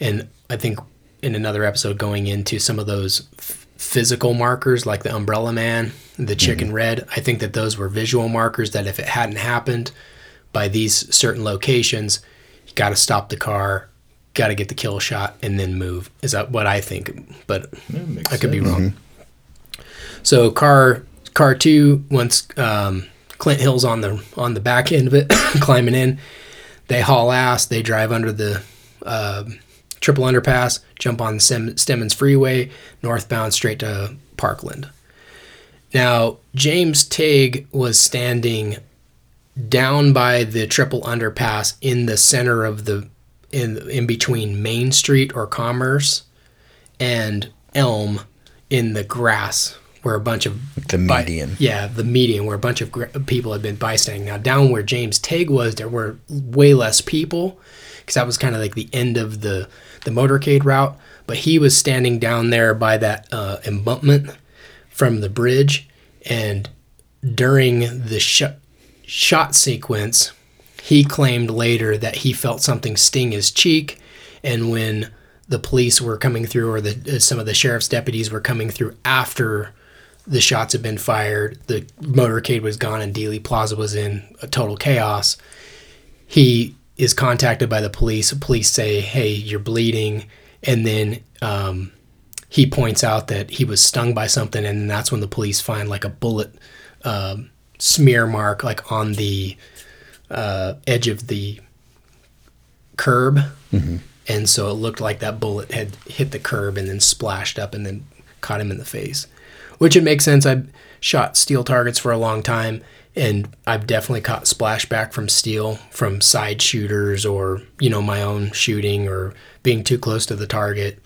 And I think in another episode, going into some of those f- physical markers like the umbrella man, the chicken red, I think that those were visual markers that if it hadn't happened by these certain locations, you got to stop the car, got to get the kill shot, and then move. Is that what I think? But I could be sense. wrong. So car car two, once um, Clint Hill's on the on the back end of it, climbing in, they haul ass. They drive under the uh, triple underpass, jump on Stem- Stemmons Freeway, northbound straight to Parkland. Now James Tague was standing down by the triple underpass in the center of the in in between Main Street or Commerce and Elm in the grass where a bunch of The median. yeah, the median where a bunch of gr- people had been bystanding. Now down where James Tague was, there were way less people because that was kind of like the end of the the motorcade route. But he was standing down there by that uh, embankment from the bridge, and during the sh- shot sequence, he claimed later that he felt something sting his cheek, and when the police were coming through or the uh, some of the sheriff's deputies were coming through after the shots had been fired. The motorcade was gone and Dealey Plaza was in a total chaos. He is contacted by the police. Police say, "Hey, you're bleeding," and then um, he points out that he was stung by something, and that's when the police find like a bullet um, smear mark, like on the uh, edge of the curb, and so it looked like that bullet had hit the curb and then splashed up and then caught him in the face, which it makes sense. I've shot steel targets for a long time, and I've definitely caught splashback from steel from side shooters or you know my own shooting or being too close to the target.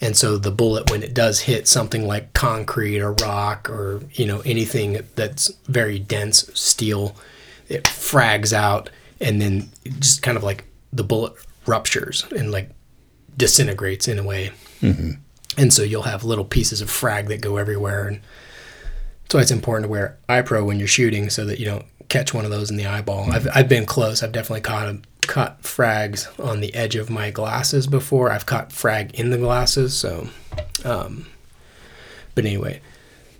And so the bullet, when it does hit something like concrete or rock or you know anything that's very dense steel, it frags out and then just kind of like the bullet ruptures and like disintegrates in a way. Mm-hmm. And so you'll have little pieces of frag that go everywhere. And that's why it's important to wear eye pro when you're shooting so that you don't catch one of those in the eyeball. Mm-hmm. I've, I've been close. I've definitely caught a, caught frags on the edge of my glasses before. I've caught frag in the glasses. So, um, but anyway,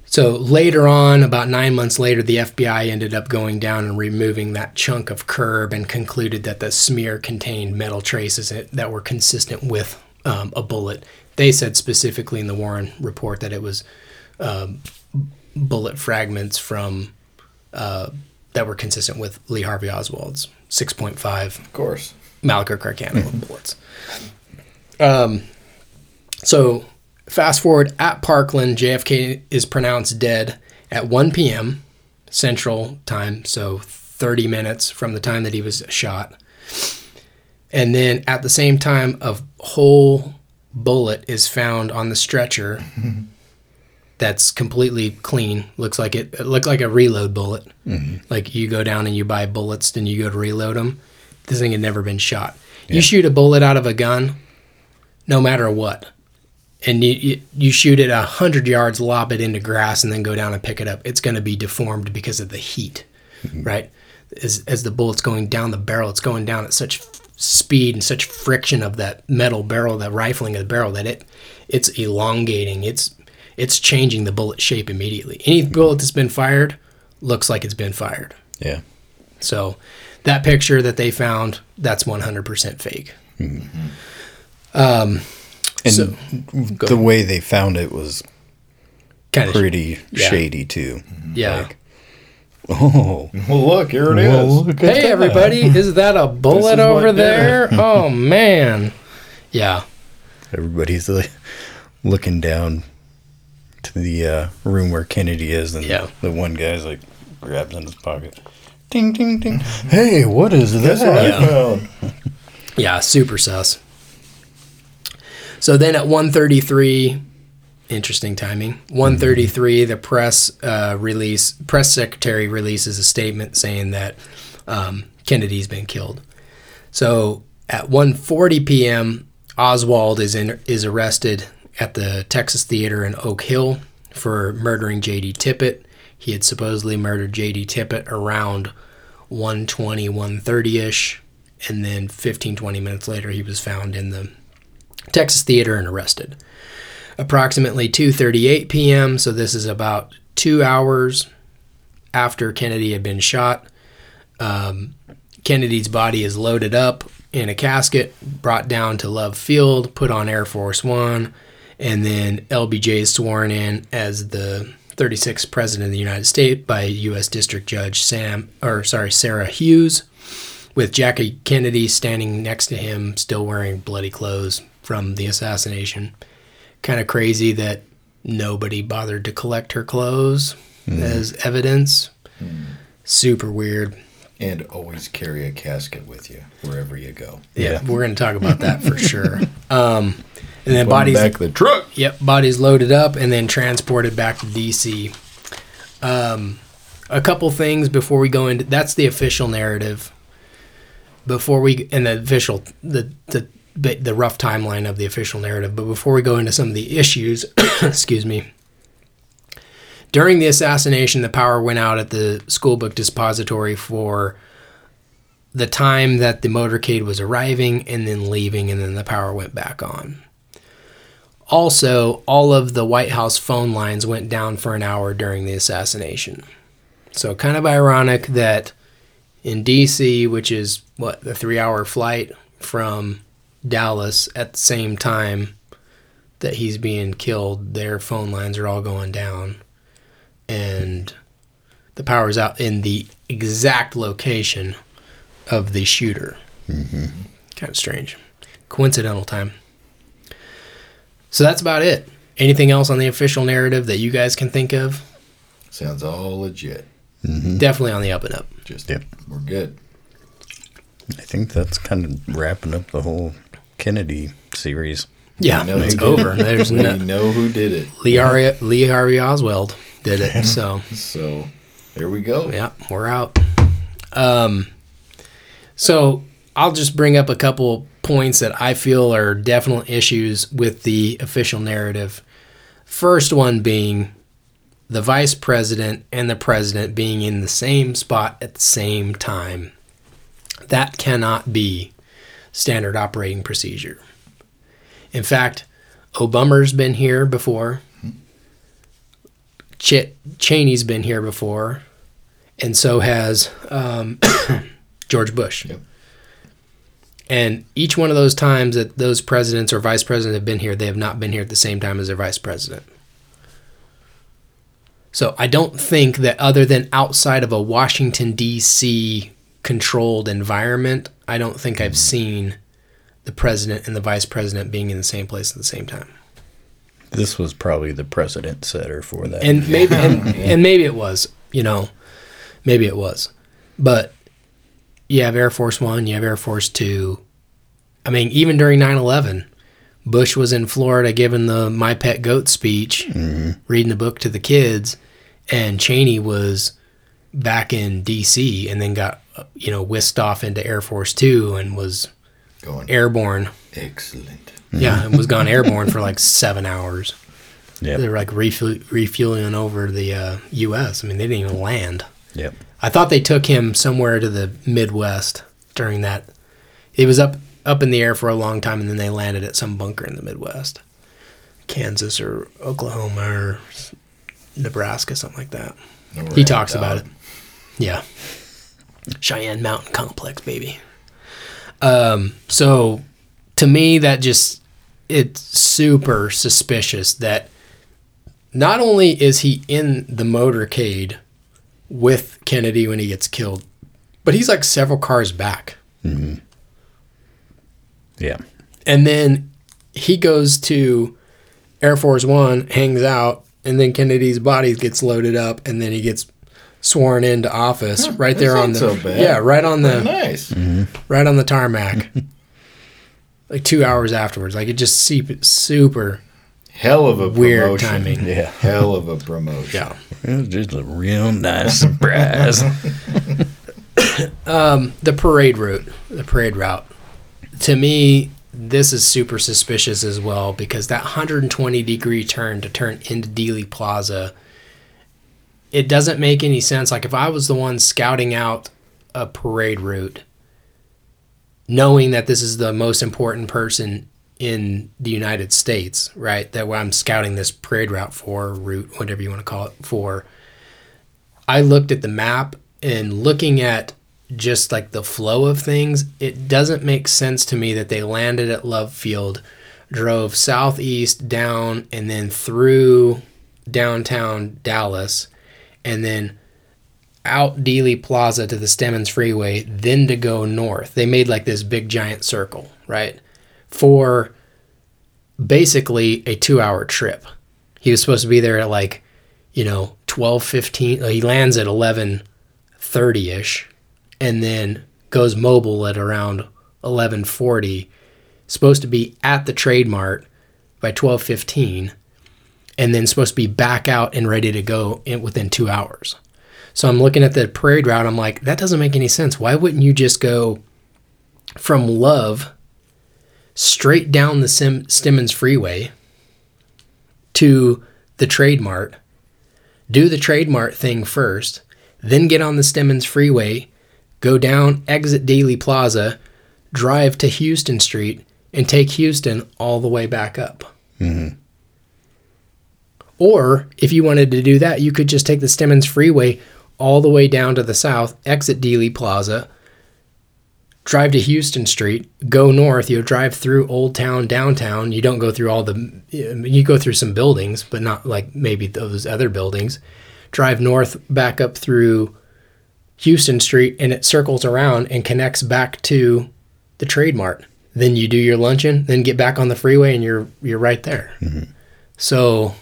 so later on, about nine months later, the FBI ended up going down and removing that chunk of curb and concluded that the smear contained metal traces that- were consistent with um, a bullet. They said specifically in the Warren report that it was um, bullet fragments from uh, that were consistent with Lee Harvey Oswald's 6.5 Of course. Mannlicher caliber bullets. Um, so fast forward at Parkland, JFK is pronounced dead at 1 p.m. Central Time, so 30 minutes from the time that he was shot. And then at the same time, a whole bullet is found on the stretcher that's completely clean. Looks like it, it looked like a reload bullet. Mm-hmm. Like you go down and you buy bullets, then you go to reload them. This thing had never been shot. You shoot a bullet out of a gun, no matter what, and you you, you shoot it a hundred yards, lob it into grass, and then go down and pick it up. It's going to be deformed because of the heat, mm-hmm. right? As as the bullet's going down the barrel, it's going down at such f- speed and such friction of that metal barrel, that rifling of the barrel, that it it's elongating. It's it's changing the bullet shape immediately. Any bullet that's been fired looks like it's been fired. Yeah. So that picture that they found, that's 100% fake. Mm-hmm. Um, and So, the way they found it was Kind of pretty yeah. shady too. Mm-hmm. Yeah. Like, oh, Well, look, here it is. well, look Hey, that. everybody, is that a bullet over there? oh, man. Yeah. Everybody's like, looking down to the uh, room where Kennedy is, and Yeah. the one guy's like grabs in his pocket. Ding, ding, ding. Hey, what is that? That's what I Yeah. Yeah, super sus. So then at 1:33, interesting timing. 133, the press uh, release, press secretary releases a statement saying that um, Kennedy's been killed. So at 1:40 p.m., Oswald is in, is arrested at the Texas Theater in Oak Cliff for murdering J.D. Tippit. He had supposedly murdered J.D. Tippit around 120, 130 ish, and then 15, 20 minutes later, he was found in the Texas Theater and arrested. Approximately 2:38 p.m., so this is about two hours after Kennedy had been shot. Um, Kennedy's body is loaded up in a casket, brought down to Love Field, put on Air Force One, and then LBJ is sworn in as the 36th President of the United States by U.S. District Judge Sam, or sorry, Sarah Hughes, with Jackie Kennedy standing next to him, still wearing bloody clothes from the assassination. Kind of crazy that nobody bothered to collect her clothes as evidence. Super weird. And always carry a casket with you wherever you go. Yeah, we're going to talk about that for sure. Um, and then bodies, back the truck. yep, bodies loaded up and then transported back to DC. Um, a couple things before we go into that's the official narrative. Before we and the official the the the rough timeline of the official narrative, but before we go into some of the issues, excuse me. During the assassination, the power went out at the school book depository for the time that the motorcade was arriving and then leaving, and then the power went back on. Also, all of the White House phone lines went down for an hour during the assassination. So, kind of ironic that in DC, which is what, the three hour flight from Dallas, at the same time that he's being killed, their phone lines are all going down. And the power's out in the exact location of the shooter. Mm-hmm. Kind of strange. Coincidental time. So that's about it. Anything else on the official narrative that you guys can think of? Sounds all legit. Definitely on the up and up. Just Yep. we're good. I think that's kind of wrapping up the whole Kennedy series. Yeah, We know it's over. it. There's we no know who did it. Lee Harvey, Lee Harvey Oswald did it. So So there we go. yeah, we're out. Um, so I'll just bring up a couple points that I feel are definite issues with the official narrative. First one being the vice president and the president being in the same spot at the same time. That cannot be standard operating procedure. In fact, Obama's been here before. Ch- Cheney's been here before, and so has um, George Bush. Yep. And each one of those times that those presidents or vice presidents have been here, they have not been here at the same time as their vice president. So I don't think that other than outside of a Washington D.C. controlled environment, I don't think I've seen the president and the vice president being in the same place at the same time. This was probably the precedent setter for that. and maybe and, and maybe it was you know maybe it was but you have air force one you have air force two i mean even during 9-11 bush was in florida giving the my pet goat speech reading the book to the kids and cheney was back in dc and then got uh, you know whisked off into air force two and was Going airborne excellent. yeah and was gone airborne for like seven hours Yep. they're like refuel, refueling over the uh, U.S. I mean, they didn't even land. Yep. I thought they took him somewhere to the Midwest during that. He was up up in the air for a long time, and then they landed at some bunker in the Midwest, Kansas or Oklahoma or Nebraska, something like that. No He talks about it. Yeah. Cheyenne Mountain Complex, baby. Um, so to me, that just it's super suspicious that not only is he in the motorcade with Kennedy when he gets killed, but he's like several cars back. Yeah. And then he goes to Air Force One, hangs out, and then Kennedy's body gets loaded up, and then he gets sworn into office right there on the so yeah, right on the Nice. Mm-hmm. right on the tarmac. like two hours afterwards, like it just seep- super Hell of a weird promotion. timing. Yeah. Hell of a promotion. Yeah. It was just a real nice surprise. Um, the parade route, the parade route. To me, this is super suspicious as well because that 120 degree turn to turn into Dealey Plaza, it doesn't make any sense. Like if I was the one scouting out a parade route, knowing that this is the most important person in the United States, right? That where I'm scouting this parade route for, route, whatever you want to call it, for. I looked at the map and looking at just like the flow of things, it doesn't make sense to me that they landed at Love Field, drove southeast down and then through downtown Dallas, and then out Dealey Plaza to the Stemmons Freeway, then to go north. They made like this big giant circle, right? For basically a two hour trip. He was supposed to be there at like, you know, twelve fifteen. Uh, he lands at eleven thirty ish, and then goes mobile at around eleven forty. Supposed to be at the Trade Mart by twelve fifteen, and then supposed to be back out and ready to go in within two hours. So I'm looking at the parade route. I'm like, that doesn't make any sense. Why wouldn't you just go from Love straight down the Sim- Stemmons Freeway to the Trade Mart, do the Trade Mart thing first, then get on the Stemmons Freeway, go down, exit Dealey Plaza, drive to Houston Street, and take Houston all the way back up? Mm-hmm. Or if you wanted to do that, you could just take the Stemmons Freeway all the way down to the south, exit Dealey Plaza, drive to Houston Street, go north. You drive through Old Town, downtown. You don't go through all the, um, you go through some buildings, but not like maybe those other buildings. Drive north back up through Houston Street, and it circles around and connects back to the Trade Mart. Then you do your luncheon, then get back on the freeway, and you're you're right there. Mm-hmm. So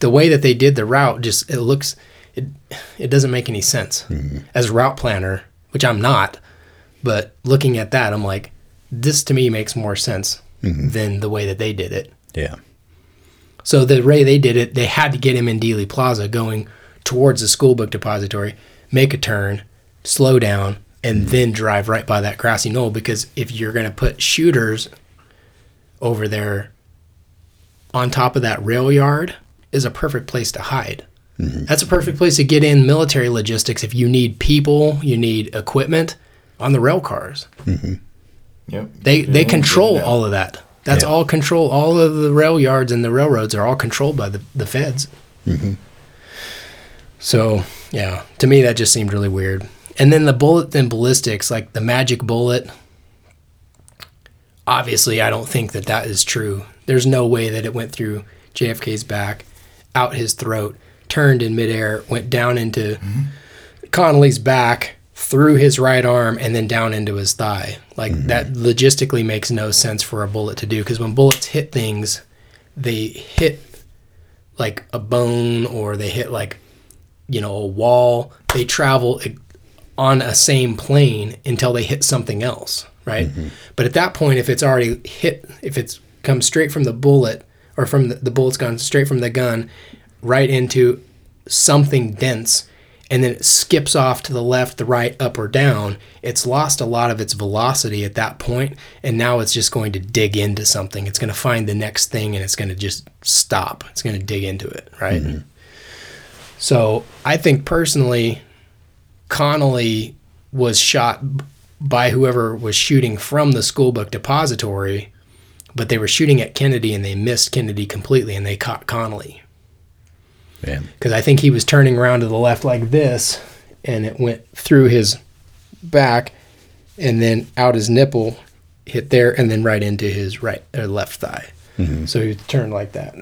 the way that they did the route just it looks it it doesn't make any sense mm-hmm. as a route planner which i'm not but looking at that i'm like this to me makes more sense mm-hmm. than the way that they did it. Yeah. so the way they did it they had to get him in dealey plaza going towards the school book depository make a turn slow down and mm-hmm. then drive right by that grassy knoll. Because if you're going to put shooters over there on top of that rail yard is a perfect place to hide. Mm-hmm. That's a perfect place to get in military logistics if you need people, you need equipment on the rail cars. Mm-hmm. Yep. They they Yeah, control all of that. That's Yeah. all control. All of the rail yards and the railroads are all controlled by the the feds. Mm-hmm. So yeah, to me that just seemed really weird. And then the bullet and ballistics, like the magic bullet. Obviously, I don't think that that is true. There's no way that it went through JFK's back, out his throat, turned in midair, went down into mm-hmm. Connolly's back, through his right arm, and then down into his thigh. Like mm-hmm. that logistically makes no sense for a bullet to do because when bullets hit things, they hit like a bone or they hit like you know a wall. They travel e, on a same plane until they hit something else, right? Mm-hmm. But at that point, if it's already hit, if it's come straight from the bullet or from the, the bullet's gone straight from the gun right into something dense and then it skips off to the left, the right, up or down, it's lost a lot of its velocity at that point, and now it's just going to dig into something. It's going to find the next thing and it's going to just stop. It's going to dig into it, right? Mm-hmm. So I think personally, Connolly was shot by whoever was shooting from the school book depository, but they were shooting at Kennedy and they missed Kennedy completely and they caught Connolly. Because I think he was turning around to the left like this, and it went through his back, and then out his nipple, hit there, and then right into his right or left thigh. Mm-hmm. So he turned like that,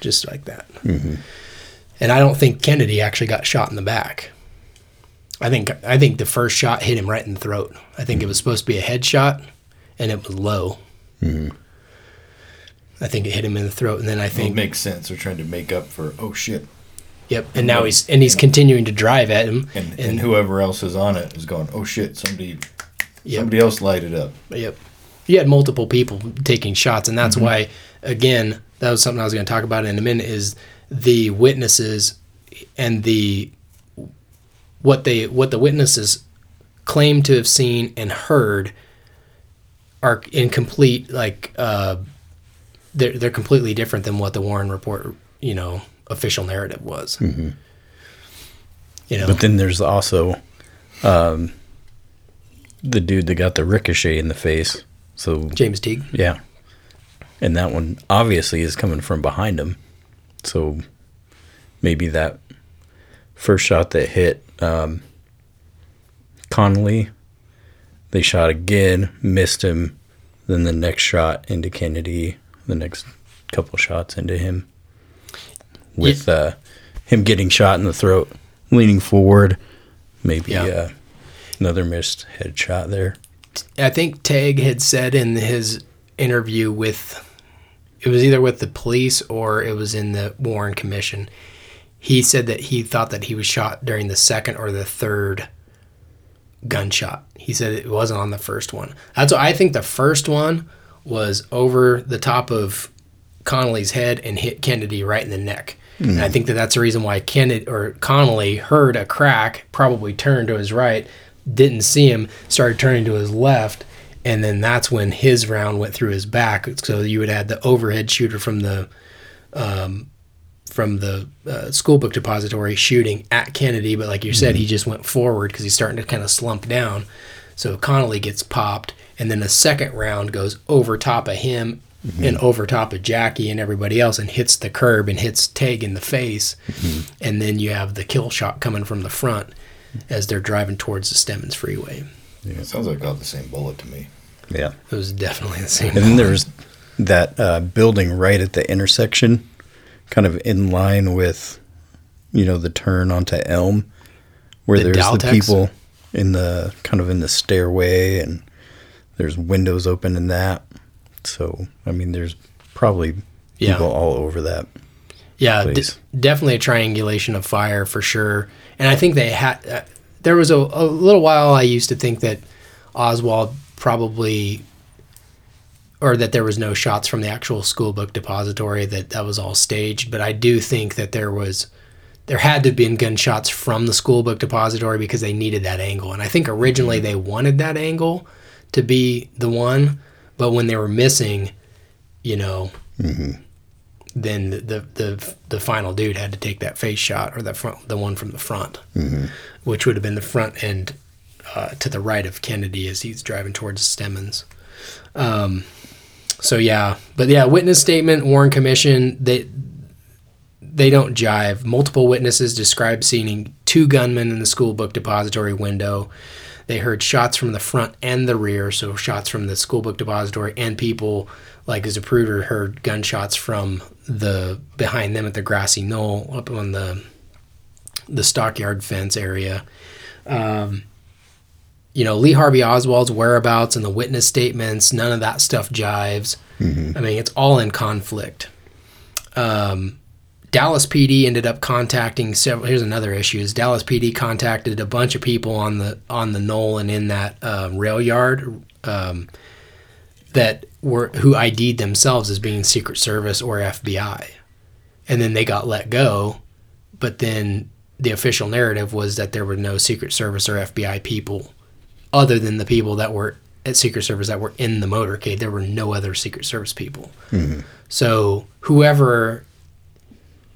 just like that. Mm-hmm. And I don't think Kennedy actually got shot in the back. I think I think the first shot hit him right in the throat. I think it was mm-hmm. supposed to be a headshot, and it was low. I think it hit him in the throat, and then I think It makes sense. They're trying to make up for oh shit, Yep, and now he's and he's continuing to drive at him, and and whoever else is on it is going oh shit. Somebody Yep. somebody else lighted up. Yep. You had multiple people taking shots, and that's why, again, that was something I was going to talk about in a minute. Is the witnesses and the what they what the witnesses claim to have seen and heard are incomplete. Like uh, they're they're completely different than what the Warren report, you know, official narrative was. You know, But then there's also um, the dude that got the ricochet in the face. So James Tague. yeah, and that one obviously is coming from behind him. So maybe that first shot that hit um, Connolly, they shot again, missed him. Then the next shot into Kennedy, the next couple shots into him, with uh, him getting shot in the throat, leaning forward. Maybe Yeah. uh, another missed headshot there. I think Tague had said in his interview with it was either with the police or it was in the Warren Commission. He said that he thought that he was shot during the second or the third gunshot. He said it wasn't on the first one. That's what I think the first one was over the top of Connolly's head and hit Kennedy right in the neck. And I think that that's the reason why Kennedy or Connolly heard a crack, probably turned to his right, didn't see him, started turning to his left, and then that's when his round went through his back. So you would add the overhead shooter from the um, from the uh, school book depository shooting at Kennedy, but like you said, he just went forward because he's starting to kind of slump down. So Connolly gets popped, and then the second round goes over top of him, and over top of Jackie and everybody else and hits the curb and hits Tague in the face. And then you have the kill shot coming from the front as they're driving towards the Stemmons Freeway. It sounds like got the same bullet to me. Yeah. It was definitely the same. And then there's that uh, building right at the intersection, kind of in line with, you know, the turn onto Elm, where The there's the people in the kind of in the stairway and there's windows open in that. So, I mean, there's probably Yeah. people all over that. Yeah, d- definitely a triangulation of fire for sure. And I think they had. Uh, there was a, a little while I used to think that Oswald probably, or that there was no shots from the actual school book depository. That that was all staged. But I do think that there was, there had to have been gunshots from the school book depository because they needed that angle. And I think originally they wanted that angle to be the one, but when they were missing, you know, then the, the the the final dude had to take that face shot or the front the one from the front, which would have been the front end uh, to the right of Kennedy as he's driving towards Stemmons. Um, so yeah, but yeah, witness statement, Warren Commission, they they don't jive. Multiple witnesses describe seeing two gunmen in the school book depository window. They heard shots from the front and the rear, so shots from the school book depository and people like Zapruder heard gunshots from the behind them at the grassy knoll up on the the stockyard fence area. Um, you know, Lee Harvey Oswald's whereabouts and the witness statements, none of that stuff jives. I mean, it's all in conflict. Um, Dallas PD ended up contacting several. Here's another issue: is Dallas PD contacted a bunch of people on the on the knoll and in that um, rail yard um, that were who ID'd themselves as being Secret Service or FBI, and then they got let go. But then the official narrative was that there were no Secret Service or FBI people other than the people that were at Secret Service that were in the motorcade. There were no other Secret Service people. So whoever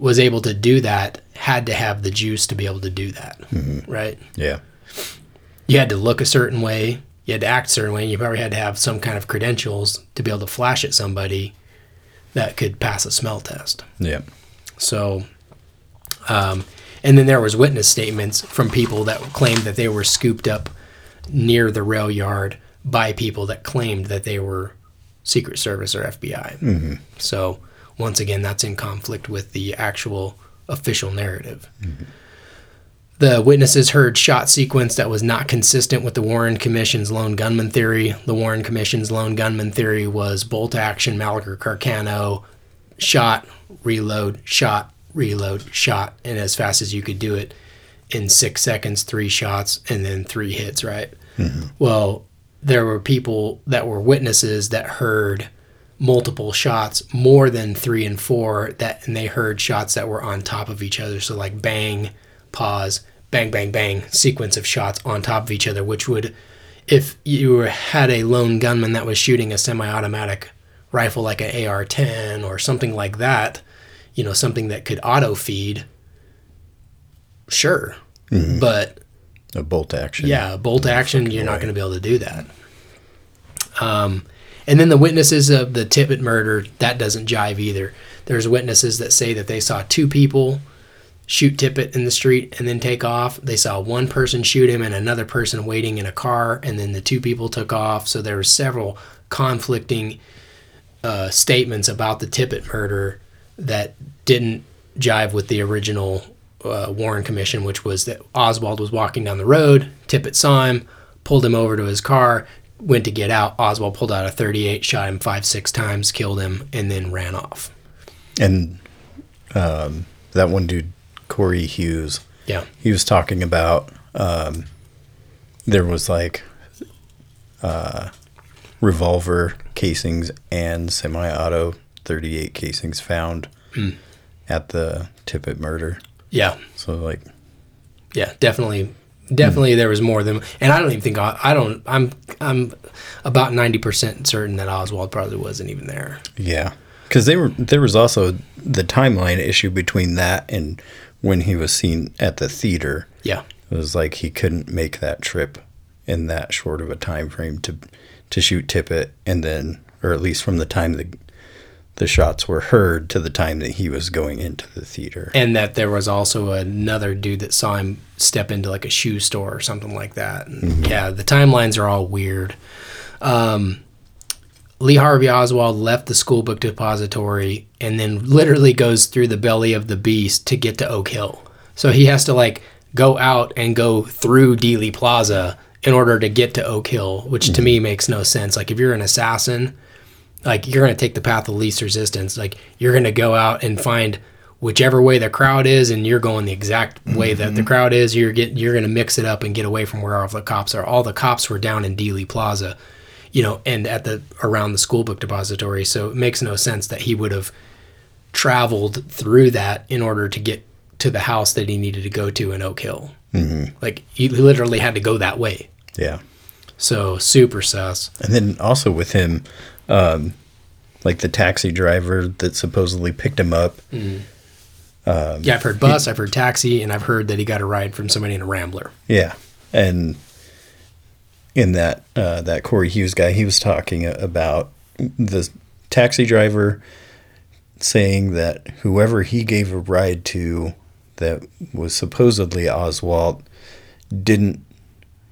was able to do that had to have the juice to be able to do that, right? Yeah. You had to look a certain way, you had to act a certain way, and you probably had to have some kind of credentials to be able to flash at somebody that could pass a smell test. Yeah. So, um, and then there was witness statements from people that claimed that they were scooped up near the rail yard by people that claimed that they were Secret Service or FBI. So, once again, that's in conflict with the actual official narrative. Mm-hmm. The witnesses heard shot sequence that was not consistent with the Warren Commission's lone gunman theory. The Warren Commission's lone gunman theory was bolt action, Mannlicher Carcano, shot, reload, shot, reload, shot, and as fast as you could do it in six seconds, three shots, and then three hits, right? Mm-hmm. Well, there were people that were witnesses that heard multiple shots, more than three and four, that and they heard shots that were on top of each other. So like bang, pause, bang, bang, bang, sequence of shots on top of each other, which would if you had a lone gunman that was shooting a semi-automatic rifle like an AR-10 or something like that, you know, something that could auto feed, sure. But A bolt action. yeah, bolt action, you're not going to be able to do that. Um, and then the witnesses of the Tippit murder, that doesn't jive either. There's witnesses that say that they saw two people shoot Tippit in the street and then take off. They saw one person shoot him and another person waiting in a car, and then the two people took off. So there were several conflicting uh, statements about the Tippit murder that didn't jive with the original uh, Warren Commission, which was that Oswald was walking down the road, Tippit saw him, pulled him over to his car, went to get out. Oswald pulled out a 38, shot him five, six times, killed him, and then ran off. And um, that one dude, Corey Hughes, Yeah. he was talking about um, there was like uh, revolver casings and semi-auto 38 casings found Hmm. at the Tippit murder. Yeah. So like, Yeah, definitely. Definitely, hmm. there was more than, and I don't even think I, I don't. I'm I'm about ninety percent certain that Oswald probably wasn't even there. yeah, because they were there was also the timeline issue between that and when he was seen at the theater. Yeah, It was like he couldn't make that trip in that short of a time frame to to shoot Tippit, and then, or at least from the time the the shots were heard to the time that he was going into the theater. and that there was also another dude that saw him step into like a shoe store or something like that. And Yeah, the timelines are all weird. Um, Lee Harvey Oswald left the school book depository and then literally goes through the belly of the beast to get to Oak Cliff. So he has to like go out and go through Dealey Plaza in order to get to Oak Cliff, which to me makes no sense. Like if you're an assassin, like you're going to take the path of least resistance. Like you're going to go out and find whichever way the crowd is and you're going the exact way that the crowd is. You're get you're going to mix it up and get away from where all the cops are. All the cops were down in Dealey Plaza you know and at the around the school book depository so it makes no sense that he would have traveled through that in order to get to the house that he needed to go to in Oak Cliff. Mm-hmm. like he literally had to go that way. Yeah. so super sus. And then also with him, um, like the taxi driver that supposedly picked him up. yeah I've heard bus I've heard taxi and I've heard that he got a ride from somebody in a Rambler Yeah. And in that uh, that Corey Hughes guy, he was talking about the taxi driver saying that whoever he gave a ride to that was supposedly Oswald didn't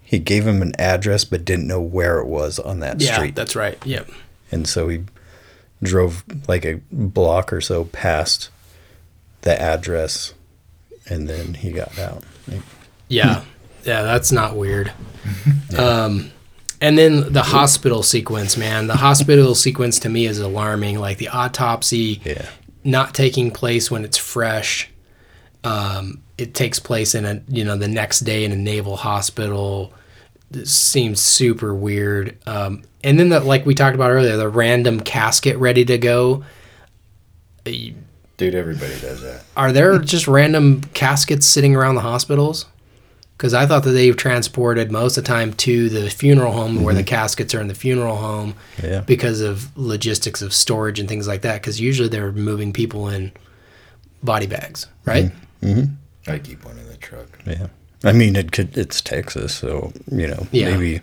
he gave him an address but didn't know where it was on that Yeah, street. that's right. Yep. And so he drove like a block or so past the address and then he got out. Yeah. yeah, that's not weird. Um, and then the hospital sequence, man. The hospital sequence to me is alarming. Like the autopsy Yeah. not taking place when it's fresh. Um, it takes place in a you know the next day in a naval hospital. This seems super weird. Um, and then the like we talked about earlier, the random casket ready to go. Dude, everybody does that. Are there just random caskets sitting around the hospitals? Because I thought that they've transported most of the time to the funeral home where the mm-hmm. caskets are in the funeral home Yeah. because of logistics of storage and things like that. Because usually they're moving people in body bags, right? Mm-hmm. Mm-hmm. I keep one in the truck. Yeah. I mean, it could. It's Texas, so you know, Yeah. maybe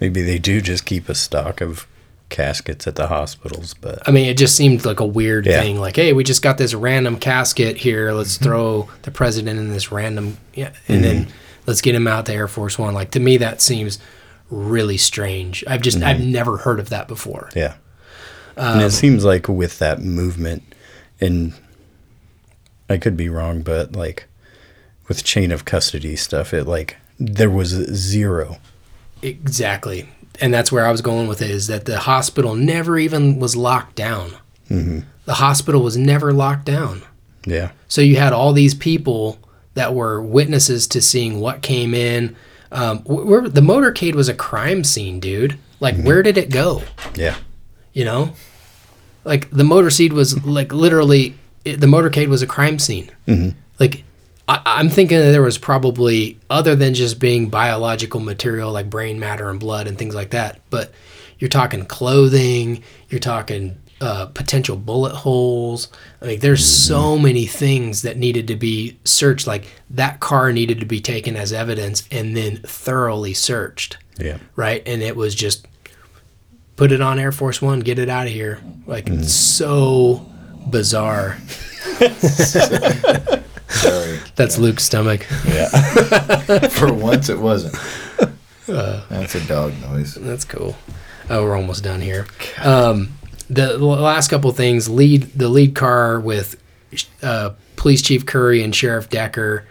maybe they do just keep a stock of caskets at the hospitals, but I mean, it just seemed like a weird Yeah. thing. Like, hey, we just got this random casket here. Let's mm-hmm. throw the president in this random, yeah, and then mm-hmm. let's get him out to Air Force One. Like to me, that seems really strange. I've just I've mm-hmm. never heard of that before. yeah. and it um, seems like with that movement, and I could be wrong, but like with chain of custody stuff, it like there was zero. Exactly. And that's where I was going with it is that the hospital never even was locked down. Mm-hmm. The hospital was never locked down. Yeah. So you had all these people that were witnesses to seeing what came in. Um, where the motorcade was a crime scene, dude. Like, mm-hmm. where did it go? Yeah. You know, like the motorcade was like literally it, the motorcade was a crime scene. Mm-hmm. Like, I, I'm thinking that there was probably other than just being biological material like brain matter and blood and things like that. But you're talking clothing. You're talking uh, potential bullet holes. Like, there's so many things that needed to be searched. Like that car needed to be taken as evidence and then thoroughly searched Yeah. right? And it was just put it on Air Force One, get it out of here. Like it's so bizarre. Sorry. That's Luke's stomach. Yeah. For once, it wasn't. That's a dog noise. That's cool. Oh, we're almost done here. Um, the the last couple things lead the lead car with uh, Police Chief Curry and Sheriff Decker.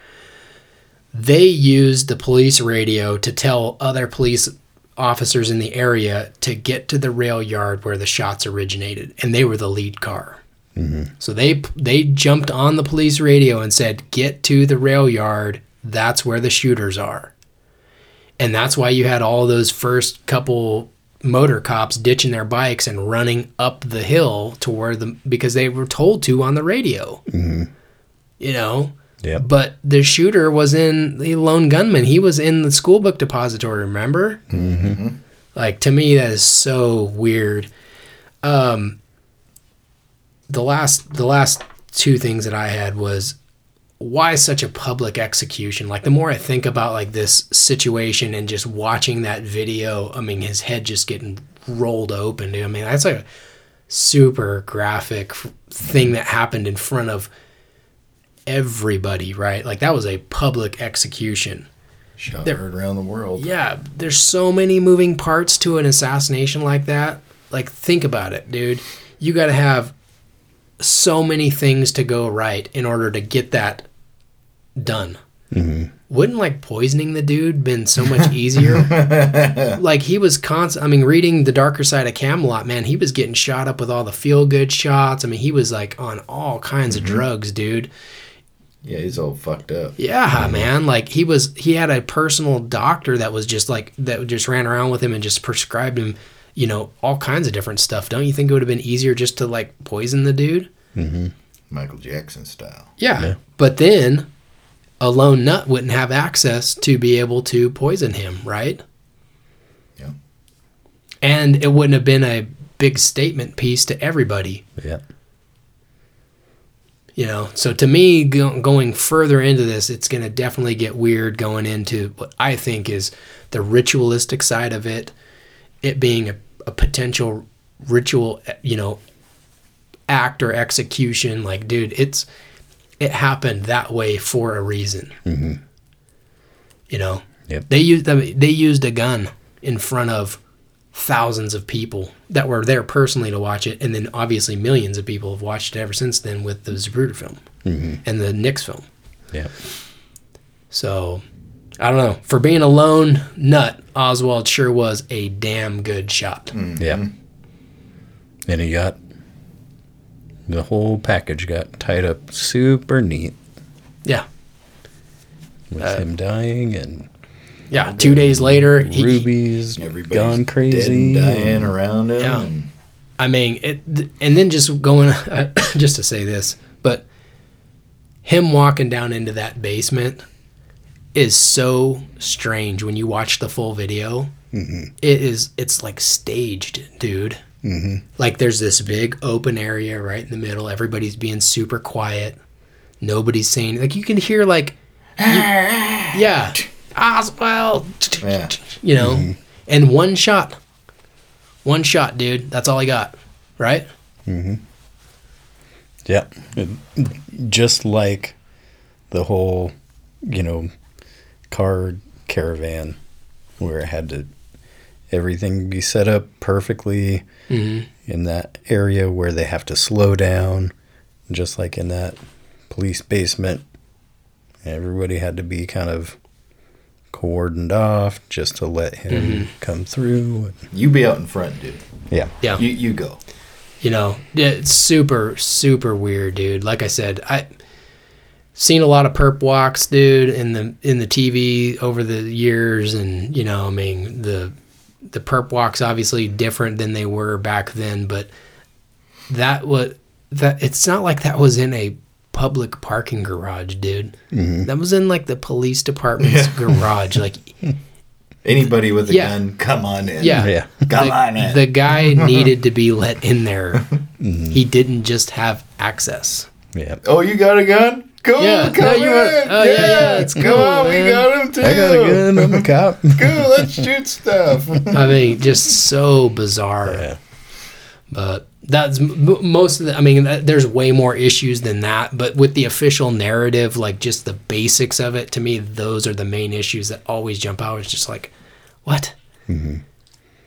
They used the police radio to tell other police officers in the area to get to the rail yard where the shots originated, and they were the lead car. So they they jumped on the police radio and said, "Get to the rail yard. That's where the shooters are." And that's why you had all those first couple motor cops ditching their bikes and running up the hill to where the because they were told to on the radio. You know, Yeah. but the shooter was in the lone gunman. He was in the school book depository. Remember? Mm-hmm. Like to me, that is so weird. Um, the last the last two things that I had was why such a public execution? Like the more I think about like this situation and just watching that video, I mean, his head just getting rolled open. Dude. I mean, that's like super graphic thing that happened in front of everybody, right? Like that was a public execution. Shot There- heard around the world. Yeah, there's so many moving parts to an assassination like that. Like, think about it, dude. You got to have so many things to go right in order to get that done. Mm-hmm. Wouldn't like poisoning the dude been so much easier? like he was constant. I mean, reading the darker side of Camelot, man, he was getting shot up with all the feel good shots. I mean, he was like on all kinds of mm-hmm. drugs, dude. Yeah, he's all fucked up. Yeah, man. Like he was, he had a personal doctor that was just like that just ran around with him and just prescribed him, you know, all kinds of different stuff. Don't you think it would have been easier just to like poison the dude? Mm-hmm. Michael Jackson style. Yeah. Yeah. But then a lone nut wouldn't have access to be able to poison him, right? Yeah. And it wouldn't have been a big statement piece to everybody. Yeah. you know so to me go, going further into this it's going to definitely get weird going into what i think is the ritualistic side of it it being a, a potential ritual you know act or execution like dude it's it happened that way for a reason mm-hmm. you know Yep. they used they used a gun in front of thousands of people that were there personally to watch it, and then obviously millions of people have watched it ever since then with the Zapruder film mm-hmm. and the Nix film. Yeah. So I don't know. For being a lone nut, Oswald sure was a damn good shot. Yeah. And he got the whole package got tied up super neat Yeah, with Uh, him dying and yeah. Two days later, he, rubies Everybody's gone crazy. dead and dying around him. Yeah. and- I mean, it, and then just going, just to say this, but him walking down into that basement is so strange when you watch the full video. Mm-hmm. It is, it's like staged, dude. Mm-hmm. Like there's this big open area right in the middle. Everybody's being super quiet. Nobody's saying, like, you can hear, like, you- yeah, Oswald, Yeah. you know, mm-hmm. and one shot. One shot, dude. That's all I got. Right? mm-hmm Yeah. It- just like the whole, you know, car caravan where it had to everything be set up perfectly mm-hmm. in that area where they have to slow down just like in that police basement everybody had to be kind of cordoned off just to let him mm-hmm. come through You be out in front, dude. yeah Yeah. You you go. you know, it's super, super weird, dude. Like I said, I seen a lot of perp walks, dude, in the in the TV over the years, and you know, I mean, the the perp walks obviously different than they were back then, but that was that. It's not like that was in a public parking garage, dude. Mm-hmm. That was in like the police department's garage, like. Anybody with a Yeah. gun, come on in. Yeah. yeah Come the, on in. The guy needed to be let in there. Mm-hmm. He didn't just have access. yeah oh, you got a gun? Cool. Yeah. Come No, you in. want- oh, yeah, yeah, it's Come cool, on, man. we got him too. i got a gun i'm a cop Cool. Let's shoot stuff. I mean, just so bizarre. yeah But that's most of the. I mean, uh, there's way more issues than that. But with the official narrative, like just the basics of it, to me, those are the main issues that always jump out. It's just like, what?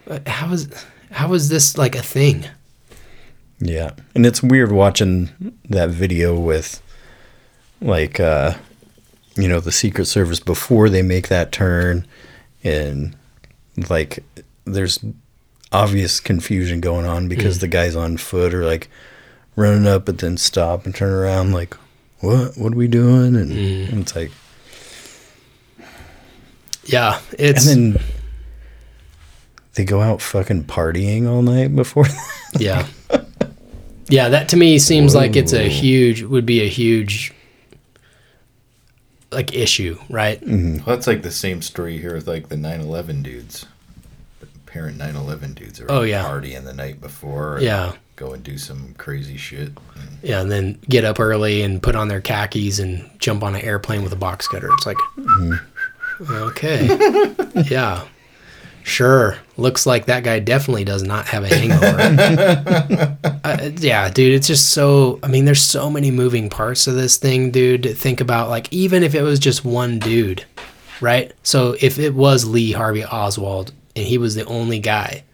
What- How is how is this like a thing? Yeah. And it's weird watching that video with like uh you know the secret service before they make that turn and like there's obvious confusion going on because the guys on foot are like running up but then stop and turn around like what? What are we doing? And, and it's like Yeah, it's and then they go out fucking partying all night before Yeah. Yeah, that to me seems like it's a huge would be a huge like issue, right? Mm-hmm. Well, that's like the same story here with like the 9/11 dudes. The parent 9/11 dudes are Oh, yeah. partying the night before. and Yeah. Go and do some crazy shit. And Yeah, and then get up early and put on their khakis and jump on an airplane with a box cutter. It's like mm-hmm. okay. yeah. Sure. Looks like that guy definitely does not have a hangover. uh, yeah, dude, it's just so. I mean, there's so many moving parts of this thing, dude. Think about, like, even if it was just one dude, right? So if it was Lee Harvey Oswald and he was the only guy,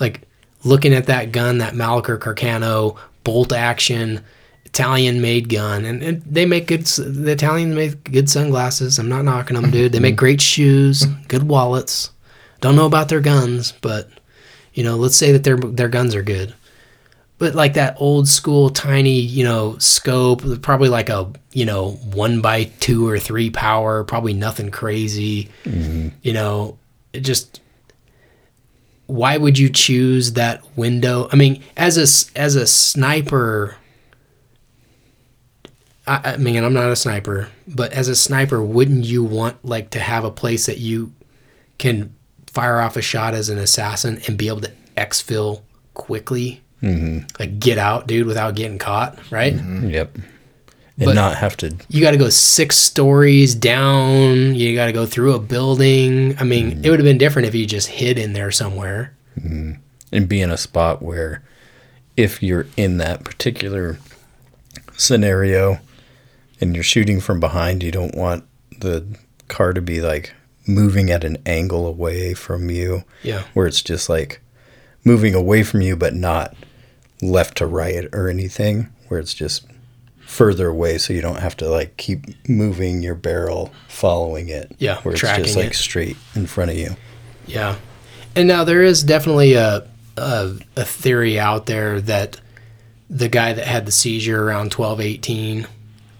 like, looking at that gun, that Mannlicher Carcano bolt action, Italian made gun, and, and they make good. The Italians make good sunglasses. I'm not knocking them, dude. They make great shoes, good wallets. Don't know about their guns, but you know, let's say that their their guns are good. But like that old school tiny, you know, scope, probably like a you know one by two or three power, probably nothing crazy. Mm-hmm. You know, it just why would you choose that window? I mean, as a as a sniper, I, I mean, I'm not a sniper, but as a sniper, wouldn't you want like to have a place that you can fire off a shot as an assassin and be able to exfil quickly, Mm-hmm. like get out, dude, without getting caught, right? Mm-hmm. Yep. And But- not have to. You got to go six stories down. You got to go through a building. I mean, mm-hmm. it would have been different if you just hid in there somewhere. Mm-hmm. and be in a spot where if you're in that particular scenario and you're shooting from behind, you don't want the car to be like moving at an angle away from you. Yeah. Where it's just like moving away from you, but not left to right or anything, where it's just further away so you don't have to like keep moving your barrel following it. Yeah, Where it's tracking just like it. straight in front of you. Yeah. And now there is definitely a, a a theory out there that the guy that had the seizure around 1218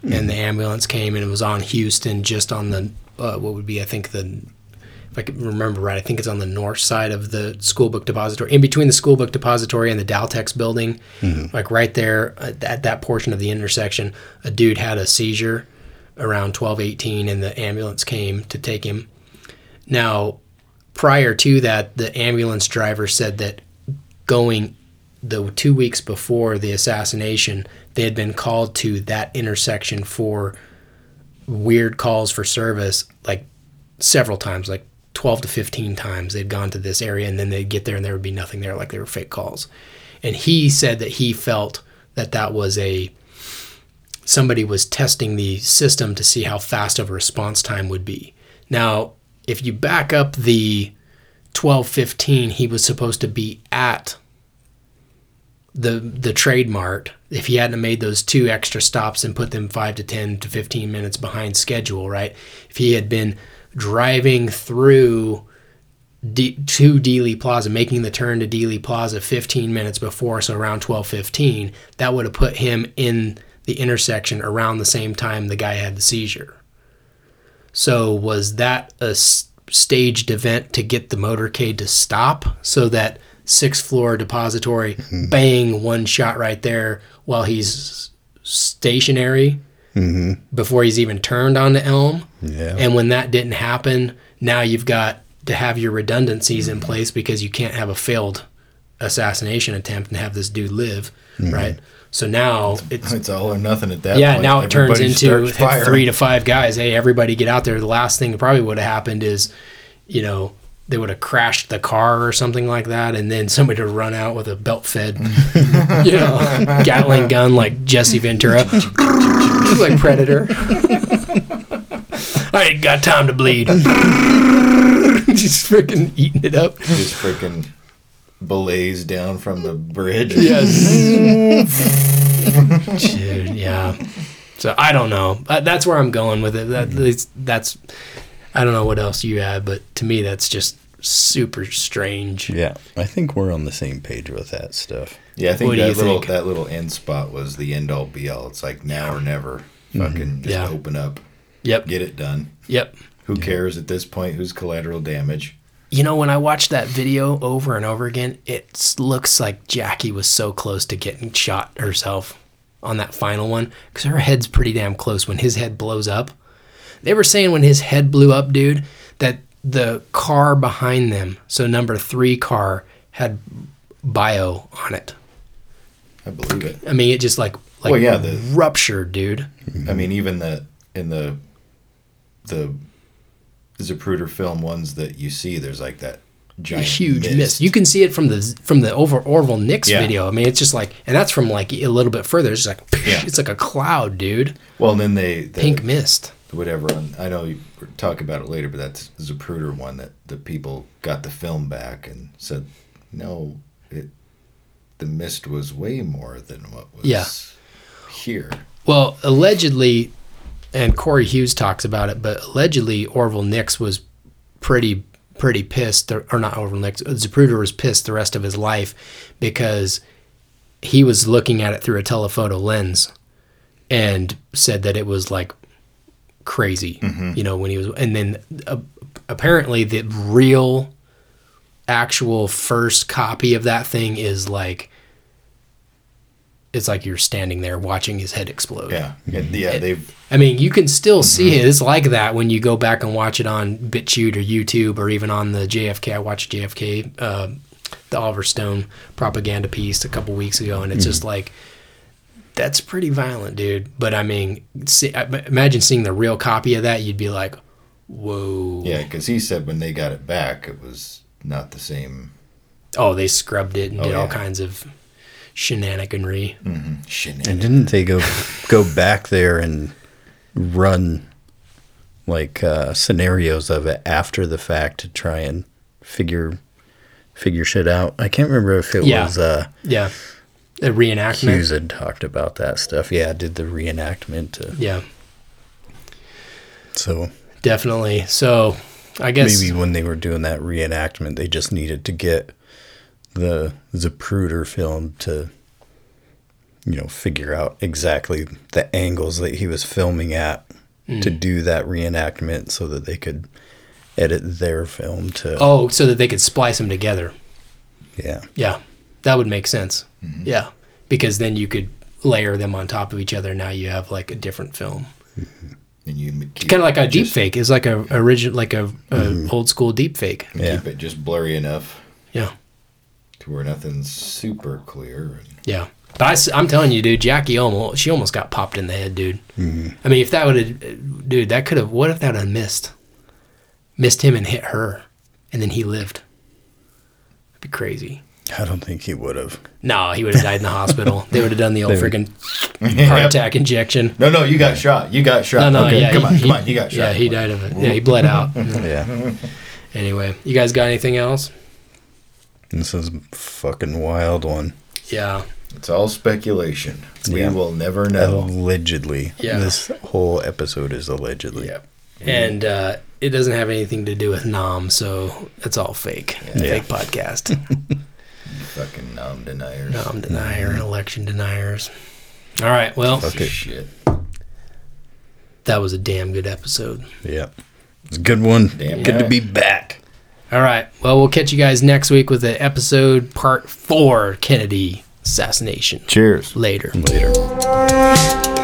and the mm-hmm. ambulance came and it was on Houston just on the uh, what would be I think the if I can remember right I think it's on the north side of the school book depository in between the school book depository and the Daltex building like right there at, at that portion of the intersection a dude had a seizure around 1218 and the ambulance came to take him. Now prior to that, the ambulance driver said that going the two weeks before the assassination, they had been called to that intersection for weird calls for service, like several times, like 12 to 15 times. They'd gone to this area and then they'd get there and there would be nothing there, like they were fake calls. And he said that he felt that that was a somebody was testing the system to see how fast of a response time would be. Now, if you back up the 1215, he was supposed to be at the the Trade Mart if he hadn't made those two extra stops and put them 5 to 10 to 15 minutes behind schedule, right? If he had been driving through D, to Dealey Plaza, making the turn to Dealey Plaza 15 minutes before, so around 12:15, that would have put him in the intersection around the same time the guy had the seizure. So was that a staged event to get the motorcade to stop so that sixth floor depository mm-hmm. bang one shot right there while he's stationary mm-hmm. before he's even turned on the Elm? Yeah. And when that didn't happen, now you've got to have your redundancies in mm-hmm. place because you can't have a failed assassination attempt and have this dude live, right? So now it's It's all or nothing at that yeah. point. Now it turns Everybody into three to five guys. Hey, everybody get out there. The last thing that probably would have happened is, you know, they would have crashed the car or something like that, and then somebody would run out with a belt fed, you know, Gatling gun like Jesse Ventura, like Predator. I ain't got time to bleed. Just freaking eating it up. Just freaking belays down from the bridge. Yes. Dude, yeah. So I don't know. Uh, That's where I'm going with it. That, that's, that's I don't know what else you had, but to me that's just super strange. Yeah. I think we're on the same page with that stuff. Yeah, I think What that little think? that little end spot was the end all be all. It's like now or never. Mm-hmm. Fucking just Yeah. open up, Yep. get it done. Yep. Who cares at this point? Who's collateral damage? You know, when I watched that video over and over again, it looks like Jackie was so close to getting shot herself on that final one because her head's pretty damn close when his head blows up. They were saying when his head blew up, dude, that the car behind them, so number three car, had bio on it. I believe it. I mean, it just like like Well, yeah, the- ruptured, dude. I mean, even the in the the Zapruder film ones that you see, there's like that giant huge mist. mist. You can see it from the from the over Orville Nix Yeah. video. I mean, it's just like, and that's from like a little bit further. It's like, Yeah. it's like a cloud, dude. Well, and then they the, Pink mist. Whatever. On, I know you talk about it later, but that's Zapruder one that the people got the film back and said, no, it the mist was way more than what was Yeah. here. Well, allegedly, and Corey Hughes talks about it, but allegedly Orville Nix was pretty pretty pissed, or, or not Orville Nix. Uh, Zapruder was pissed the rest of his life because he was looking at it through a telephoto lens and said that it was like crazy, you know, when he was, and then uh, apparently the real actual first copy of that thing is like it's like you're standing there watching his head explode. Yeah, and, yeah. They've I mean, you can still see it. It's like that when you go back and watch it on BitChute or YouTube or even on the JFK. I watched JFK, uh, the Oliver Stone propaganda piece a couple weeks ago, and it's just like that's pretty violent, dude. But I mean, see, imagine seeing the real copy of that. You'd be like, "Whoa!" yeah, because he said when they got it back, it was not the same Oh, they scrubbed it and Oh, did all kinds of shenaniganry. shit. And didn't they go go back there and run like uh, scenarios of it after the fact to try and figure figure shit out? I can't remember if it Yeah. was uh, Yeah, a reenactment. Hughes had talked about that stuff. Yeah, did the reenactment. To, Yeah, so definitely. So, I guess maybe when they were doing that reenactment, they just needed to get the Zapruder film to, you know, figure out exactly the angles that he was filming at mm. to do that reenactment so that they could edit their film to. Oh, so that they could splice them together. Yeah. Yeah, that would make sense. Mm-hmm. Yeah, because then you could layer them on top of each other. Now you have like a different film, mm-hmm. And you kind of like a deep fake. It's like a original, like a, a mm-hmm. old school deep fake. Yeah. Keep it just blurry enough Yeah, to where nothing's super clear. And yeah. But I, am telling you, dude, Jackie almost she almost got popped in the head, dude. I mean, if that would have, dude, that could have. What if that had missed, missed him and hit her, and then he lived? That'd be crazy. I don't think he would have. No, he would have died in the hospital. They would have done the old They freaking heart attack injection. no, no, you got shot. You got shot. No, no, okay, yeah, come he, on, he- come on. You got shot. Yeah, he died of it. Yeah, he bled out. Yeah. anyway, you guys got anything else? this is a fucking wild one. Yeah, It's all speculation. We Yeah. will never know. Allegedly. Yeah. This whole episode is allegedly. yeah, and uh, it doesn't have anything to do with Nam, so it's all fake. Fake podcast. Fucking nom deniers. Nam denier, mm-hmm. election deniers. All right, well, Okay. Shit. that was a damn good episode. Yeah. It's a good one. Damn good to be back. All right, well, we'll catch you guys next week with the episode part four Kennedy assassination. Cheers. Later. Later.